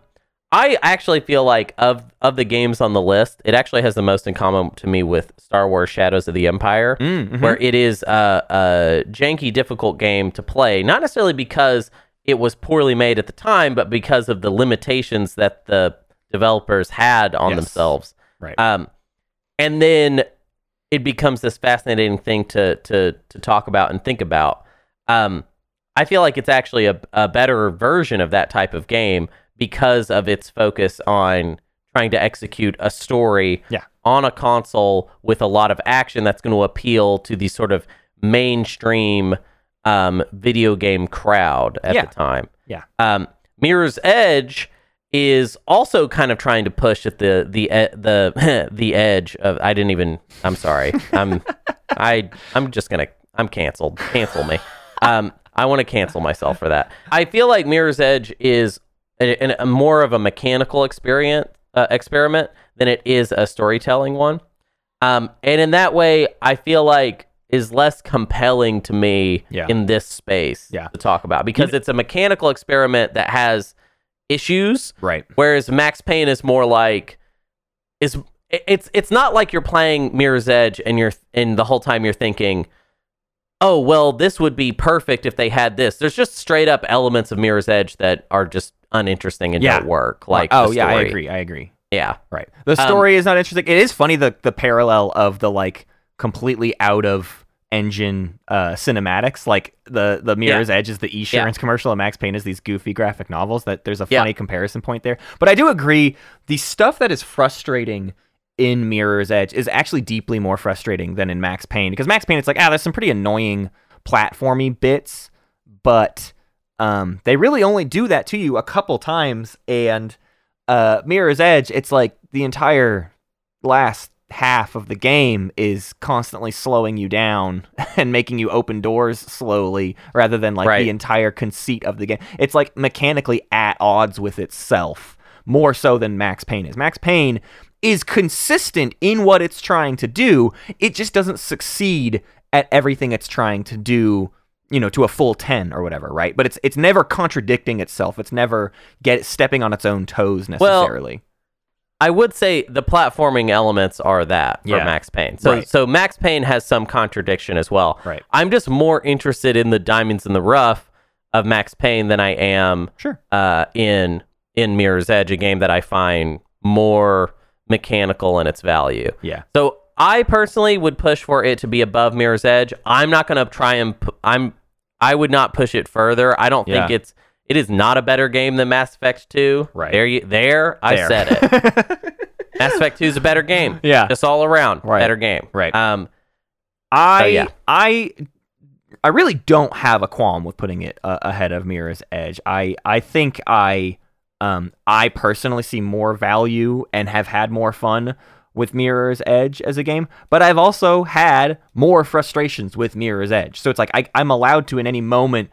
I actually feel like of of the games on the list, it actually has the most in common to me with Star Wars: Shadows of the Empire, Mm-hmm. where it is a, a janky, difficult game to play. Not necessarily because it was poorly made at the time, but because of the limitations that the developers had on Yes. themselves. Right. Um, and then it becomes this fascinating thing to to to talk about and think about. Um, I feel like it's actually a, a better version of that type of game because of its focus on trying to execute a story Yeah. on a console with a lot of action that's going to appeal to the sort of mainstream um, video game crowd at Yeah. the time. Yeah. Um, Mirror's Edge is also kind of trying to push at the the the the edge of. I didn't even. I'm sorry. I'm I I'm just gonna. I'm canceled. Cancel me. Um, I want to cancel myself for that. I feel like Mirror's Edge is a, a- a more of a mechanical experience uh, experiment than it is a storytelling one. Um, and in that way, I feel like is less compelling to me Yeah. in this space Yeah. to talk about because it's a mechanical experiment that has issues Right. Whereas Max Payne is more like is it's it's not like you're playing Mirror's Edge and you're and the whole time you're thinking, oh well, this would be perfect if they had this. There's just straight up elements of Mirror's Edge that are just uninteresting and Yeah. don't work. Like oh yeah, I agree. I agree. Yeah, Right. The story is not interesting. It is funny the the parallel of the like completely out of engine uh, cinematics. Like the the Mirror's Edge is the Esurance commercial, and Max Payne is these goofy graphic novels. That there's a Yeah. funny comparison point there. But I do agree, the stuff that is frustrating in Mirror's Edge is actually deeply more frustrating than in Max Payne because Max Payne, it's like ah, there's some pretty annoying platformy bits, but um, they really only do that to you a couple times, and uh, Mirror's Edge, it's like the entire last half of the game is constantly slowing you down and making you open doors slowly rather than like Right. the entire conceit of the game. It's like mechanically at odds with itself more so than Max Payne is. Max Payne is consistent in what it's trying to do. It just doesn't succeed at everything it's trying to do you know to a full 10 or whatever right but it's it's never contradicting itself it's never get stepping on its own toes necessarily Well, I would say the platforming elements are that for Yeah. Max Payne. So Right. so Max Payne has some contradiction as well. Right. I'm just more interested in the diamonds in the rough of Max Payne than I am sure uh, in in Mirror's Edge, a game that I find more mechanical in its value. yeah So I personally would push for it to be above Mirror's Edge. I'm not going to try and pu- I'm I would not push it further. I don't think it's it is not a better game than Mass Effect 2. Right. There you there, I There. said it. Mass Effect 2 is a better game. Yeah. Just all around Right. better game. Right. Um I Oh, yeah. I I really don't have a qualm with putting it uh, ahead of Mirror's Edge. I I think I um I personally see more value and have had more fun with Mirror's Edge as a game, but I've also had more frustrations with Mirror's Edge. So it's like I, I'm allowed to in any moment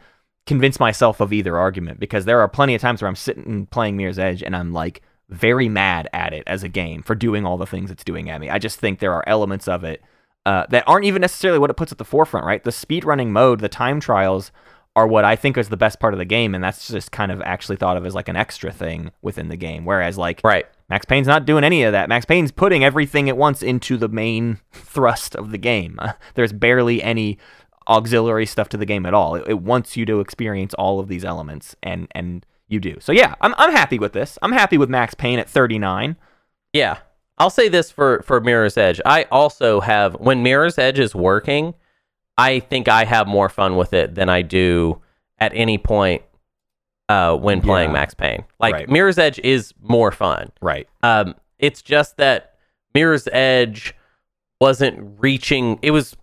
convince myself of either argument because there are plenty of times where I'm sitting and playing Mirror's Edge and I'm like very mad at it as a game for doing all the things it's doing at me. I just think there are elements of it uh, that aren't even necessarily what it puts at the forefront, right? The speedrunning mode, the time trials are what I think is the best part of the game, and that's just kind of actually thought of as like an extra thing within the game. Whereas like right. Max Payne's not doing any of that. Max Payne's putting everything at once into the main thrust of the game. Uh, there's barely any auxiliary stuff to the game at all. It, it wants you to experience all of these elements, and and you do. So yeah, I'm I'm happy with this. I'm happy with Max Payne at 39. Yeah. I'll say this for for Mirror's Edge. I also have when Mirror's Edge is working, I think I have more fun with it than I do at any point uh, when playing Yeah. Max Payne. Like Right. Mirror's Edge is more fun. Right. Um, it's just that Mirror's Edge wasn't reaching. It was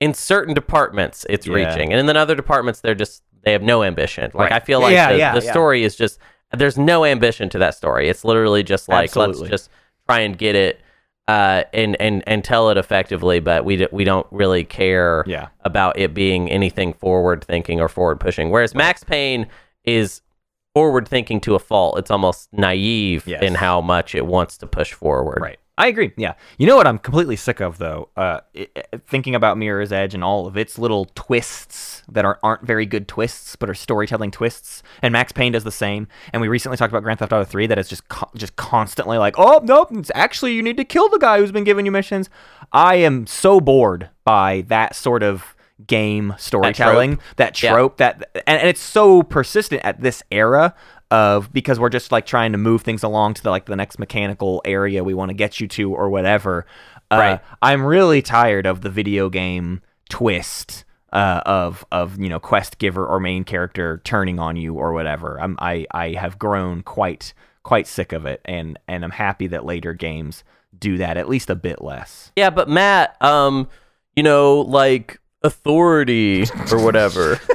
in certain departments it's Yeah. reaching, and in other departments they're just they have no ambition. Like Right. I feel like Yeah, the, yeah, the story is just there's no ambition to that story. It's literally just like Absolutely. let's just try and get it uh, and and and tell it effectively, but we d- we don't really care Yeah. about it being anything forward thinking or forward pushing. Whereas Max Payne is forward thinking to a fault. It's almost naive Yes. in how much it wants to push forward. Right. I agree. Yeah. You know what I'm completely sick of though? Uh, i i- thinking about Mirror's Edge and all of its little twists that are aren't very good twists, but are storytelling twists. And Max Payne does the same. And we recently talked about Grand Theft Auto 3 that is just co- just constantly like, oh nope, it's actually you need to kill the guy who's been giving you missions. I am so bored by that sort of game storytelling, that Yeah. trope, that and, and it's so persistent at this era of because we're just like trying to move things along to the like the next mechanical area we want to get you to or whatever. Uh, Right. I'm really tired of the video game twist uh, of of you know quest giver or main character turning on you or whatever. I'm I I have grown quite quite sick of it, and and I'm happy that later games do that at least a bit less. Yeah, but Matt, um, you know, like authority or whatever.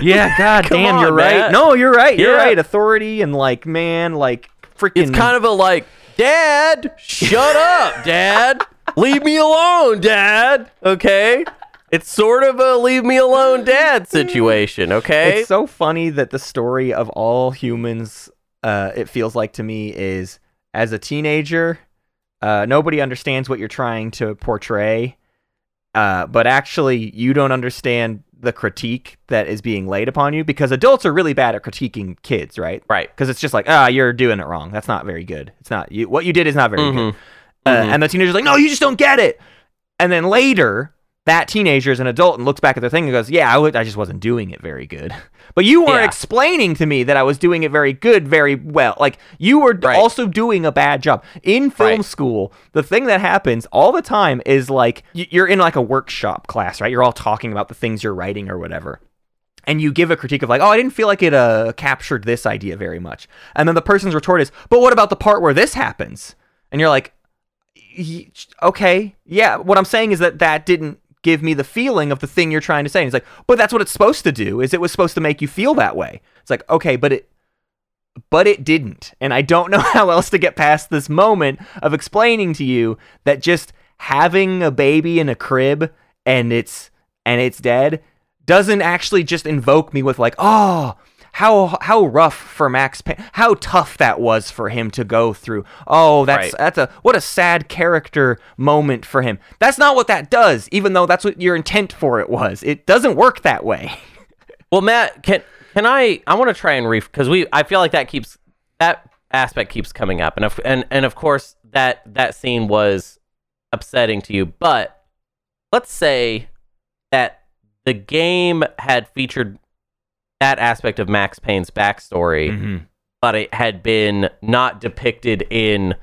Yeah, god Come damn, on, you're right. Matt. No, you're right. You're Yeah. right. Authority and like man, like freaking. it's kind of a like, Dad, shut up, Dad. Leave me alone, Dad. Okay? It's sort of a leave me alone, Dad situation, okay? It's so funny that the story of all humans, uh, it feels like to me, is as a teenager, uh, nobody understands what you're trying to portray, uh, but actually, you don't understand the critique that is being laid upon you because adults are really bad at critiquing kids, right? right. Because it's just like, ah, you're doing it wrong. That's not very good. It's not you. What you did is not very Mhm. good. Uh, Mhm. And the teenager's like, no, you just don't get it. And then later, that teenager is an adult and looks back at their thing and goes, "Yeah, I just wasn't doing it very good." But you weren't Yeah. explaining to me that I was doing it very good, very well. Like you were Right. also doing a bad job in film Right. school. The thing that happens all the time is like you're in like a workshop class, right? You're all talking about the things you're writing or whatever and you give a critique of like, oh, I didn't feel like it uh, captured this idea very much. And then the person's retort is, but what about the part where this happens? And you're like, "Y- okay, yeah. What I'm saying is that that didn't give me the feeling of the thing you're trying to say. And it's like, but that's what it's supposed to do. Is it was supposed to make you feel that way? It's like, okay, but it. But it didn't. And I don't know how else to get past this moment of explaining to you that just having a baby in a crib and it's and it's dead doesn't actually just invoke me with like, oh, how how rough for Max Payne, how tough that was for him to go through. Oh, that's Right. that's a what a sad character moment for him. That's not what that does, even though that's what your intent for it was. It doesn't work that way. Well, Matt, can can I? I want to try and ref because we. I feel like that keeps that aspect keeps coming up, and of, and and of course that that scene was upsetting to you. But let's say that the game had featured that aspect of Max Payne's backstory, but it had been not depicted in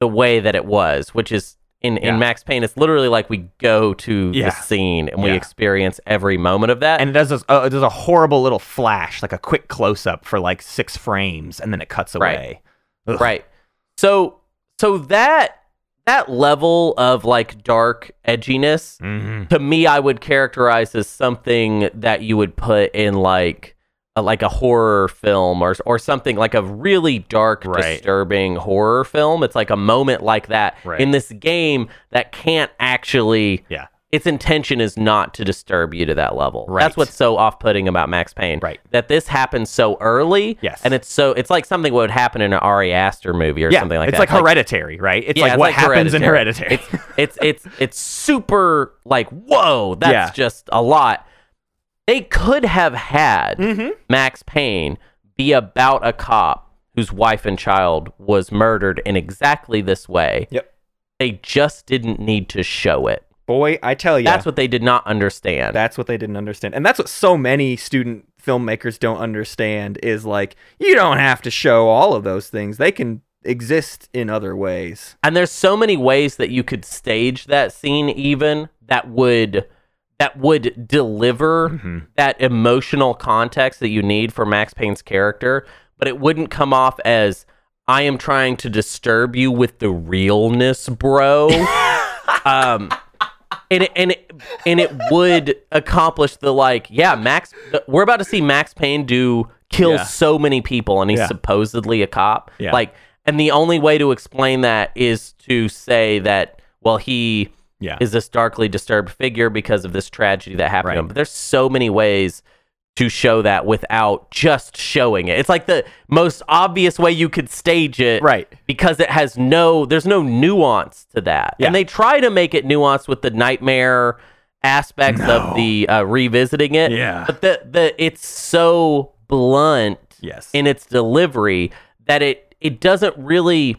the way that it was, which is. In, Yeah. in Max Payne, it's literally like we go to Yeah. the scene and we Yeah. experience every moment of that. And it does this, uh, it does a horrible little flash, like a quick close up for like six frames, and then it cuts away. Ugh. Right. So so that that level of like dark edginess Mhm. to me I would characterize as something that you would put in like a, like a horror film or or something like a really dark Right. disturbing horror film. It's like a moment like that Right. in this game that can't actually Yeah. its intention is not to disturb you to that level. Right. That's what's so off-putting about Max Payne. Right. That this happens so early. Yes. And it's so it's like something would happen in an Ari Aster movie or Yeah, something like that. it's that. like hereditary, right? It's Yeah, like it's what happens in hereditary. It's, it's it's it's super like whoa, that's Yeah. just a lot. They could have had Mm-hmm. Max Payne be about a cop whose wife and child was murdered in exactly this way. Yep. They just didn't need to show it. Boy, I tell you, That's what they did not understand. That's what they didn't understand. And that's what so many student filmmakers don't understand is like, you don't have to show all of those things. They can exist in other ways. and there's so many ways that you could stage that scene even that would that would deliver Mm-hmm. that emotional context that you need for Max Payne's character, but it wouldn't come off as I am trying to disturb you with the realness, bro. um and it, and it, and it would accomplish the like yeah Max we're about to see Max Payne do kill Yeah. so many people and he's Yeah. supposedly a cop Yeah. like and the only way to explain that is to say that well he Yeah. is this darkly disturbed figure because of this tragedy that happened Right. but there's so many ways to show that without just showing it it's like the most obvious way you could stage it Right. because it has no there's no nuance to that Yeah. and they try to make it nuanced with the nightmare aspects of the uh, revisiting it Yeah. but the the it's so blunt Yes. in its delivery that it it doesn't really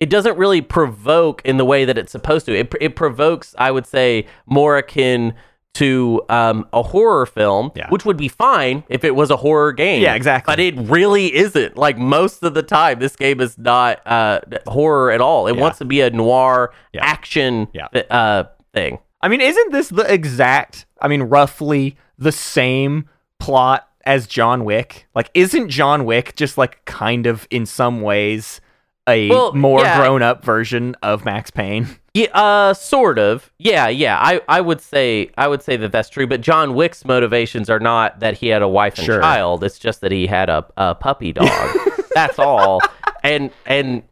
it doesn't really provoke in the way that it's supposed to it, it provokes i would say more akin to um, a horror film Yeah. which would be fine if it was a horror game Yeah, exactly. but it really isn't like most of the time this game is not uh, horror at all it Yeah. wants to be a noir Yeah. action uh, thing I mean, isn't this the exact, I mean, roughly the same plot as John Wick? Like, isn't John Wick just like kind of in some ways a Well, more yeah. grown up version of Max Payne? Yeah, uh, sort of. Yeah, yeah. I, I would say I would say that that's true. But John Wick's motivations are not that he had a wife and Sure. child. It's just that he had a, a puppy dog. that's all. And and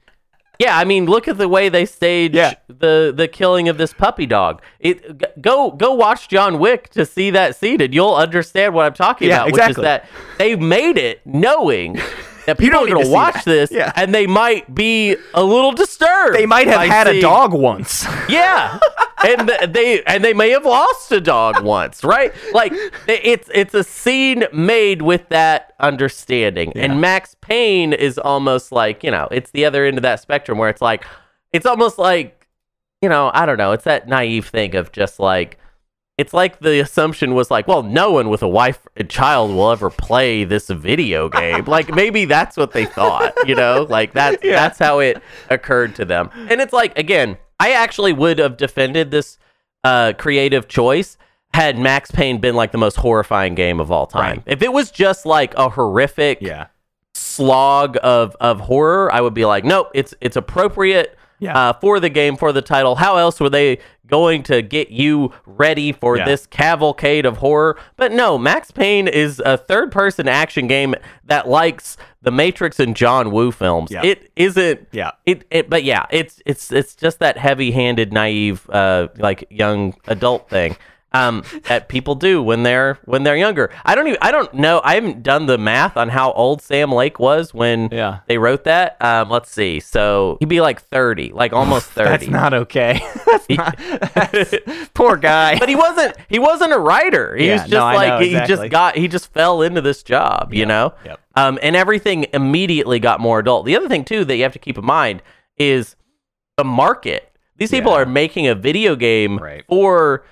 yeah, I mean, look at the way they stage Yeah. the the killing of this puppy dog. It go go watch John Wick to see that scene, and you'll understand what I'm talking Yeah, about. exactly. Which is that they made it knowing. People are going to watch this, Yeah. and they might be a little disturbed. They might have had a dog once. yeah, and th- they and they may have lost a dog once, right? Like it's it's a scene made with that understanding, Yeah. and Max Payne is almost like you know it's the other end of that spectrum where it's like it's almost like you know I don't know it's that naive thing of just like it's like the assumption was like, well, no one with a wife and child will ever play this video game. like maybe that's what they thought, you know? Like that's Yeah. that's how it occurred to them. And it's like again, I actually would have defended this uh, creative choice had Max Payne been like the most horrifying game of all time. Right. If it was just like a horrific Yeah. slog of of horror, I would be like, nope, it's it's appropriate Yeah. uh, for the game for the title. How else were they going to get you ready for Yeah. this cavalcade of horror? But no, Max Payne is a third person action game that likes the Matrix and John Woo films. Yeah. It isn't. Yeah. It, it but yeah, it's it's it's just that heavy-handed, naive, uh, like young adult thing um, that people do when they're when they're younger. I don't even I don't know. I haven't done the math on how old Sam Lake was when Yeah. they wrote that. Um, let's see. So he'd be like thirty, like almost thirty. That's not okay. that's not. that's- poor guy. but he wasn't. He wasn't a writer. He Yeah, was just no, like know, he just got. He just fell into this job. You know. yep. Um, and everything immediately got more adult. The other thing too that you have to keep in mind is the market. These people Yeah. are making a video game Right. for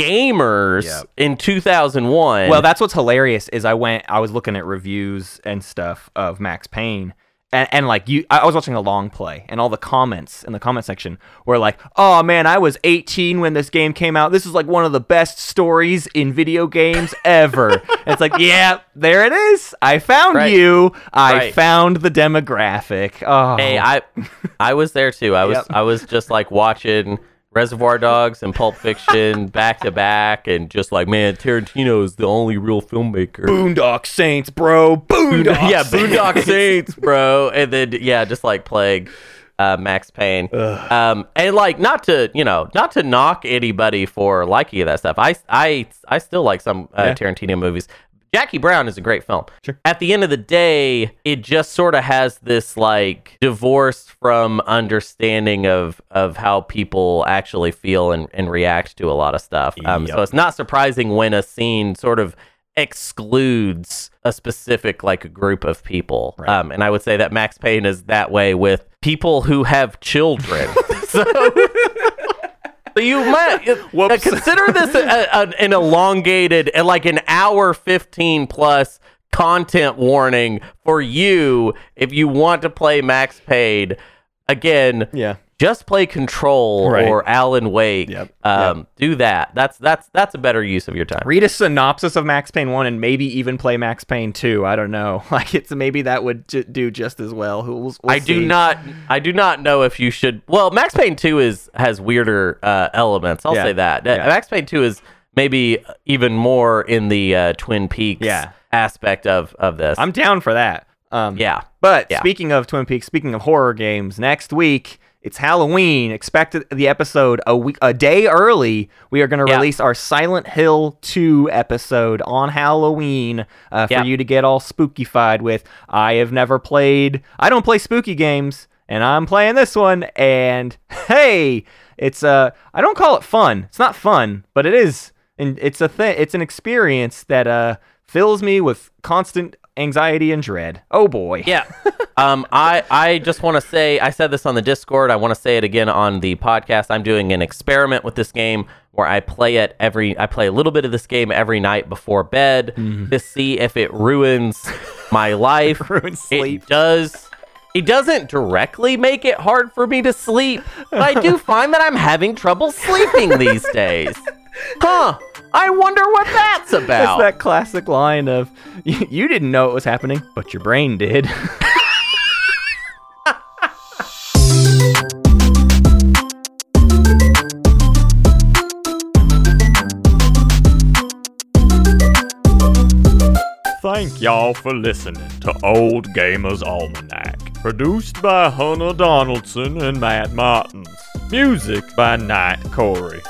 gamers Yep. in 2001. Well, that's what's hilarious is I went, I was looking at reviews and stuff of Max Payne, and, and like you, I was watching a long play, and all the comments in the comment section were like, "Oh man, I was 18 when this game came out. This is like one of the best stories in video games ever." It's like, yeah, there it is. I found Right. you. I Right. found the demographic. Oh, Hey, I I was there too. I was Yep. I was just like watching Reservoir Dogs and Pulp Fiction back to back, and just like, man, Tarantino is the only real filmmaker. Boondock Saints, bro. Boondock. yeah, Saints. Boondock Saints, bro, and then yeah, just like playing uh, Max Payne, um, and like not to you know not to knock anybody for liking that stuff. I I I still like some uh, Yeah. Tarantino movies. Jackie Brown is a great film. Sure. At the end of the day, it just sort of has this like divorce from understanding of of how people actually feel and, and react to a lot of stuff. Um, Yep. So it's not surprising when a scene sort of excludes a specific like group of people. Right. Um, and I would say that Max Payne is that way with people who have children. so, so you might uh, consider this a, a, an elongated, uh, like an hour fifteen plus content warning for you if you want to play Max Payne. Again, Yeah. Just play Control Right. or Alan Wake. Yep. Um, Do that. That's that's that's a better use of your time. read a synopsis of Max Payne 1 and maybe even play Max Payne 2. I don't know. Like it's maybe that would j- do just as well. We'll, we'll I do not. I do not know if you should. Well, Max Payne Two is has weirder uh, elements. I'll Yeah. say that. Uh, Yeah. Max Payne Two is maybe even more in the uh, Twin Peaks Yeah. aspect of of this. I'm down for that. Um yeah. But Yeah. speaking of Twin Peaks, speaking of horror games, next week it's Halloween. Expect the episode a week, a day early. We are going to Yeah. release our Silent Hill 2 episode on Halloween uh, for Yeah. you to get all spookified with. I have never played. I don't play spooky games, and I'm playing this one. And hey, it's uh, I don't call it fun. It's not fun, but it is. And it's a thing. It's an experience that uh fills me with constant anxiety and dread. Oh boy. Yeah. um, I I just want to say I said this on the Discord. I want to say it again on the podcast. I'm doing an experiment with this game where I play it every. I play a little bit of this game every night before bed to see if it ruins my life. Ruins sleep. It does. It doesn't directly make it hard for me to sleep, but I do find that I'm having trouble sleeping these days. Huh. I wonder what that's about. It's that classic line of "You you didn't know it was happening, but your brain did. Thank y'all for listening to Old Gamers Almanac. Produced by Hunter Donaldson and Matt Martins. Music by Knight Corey.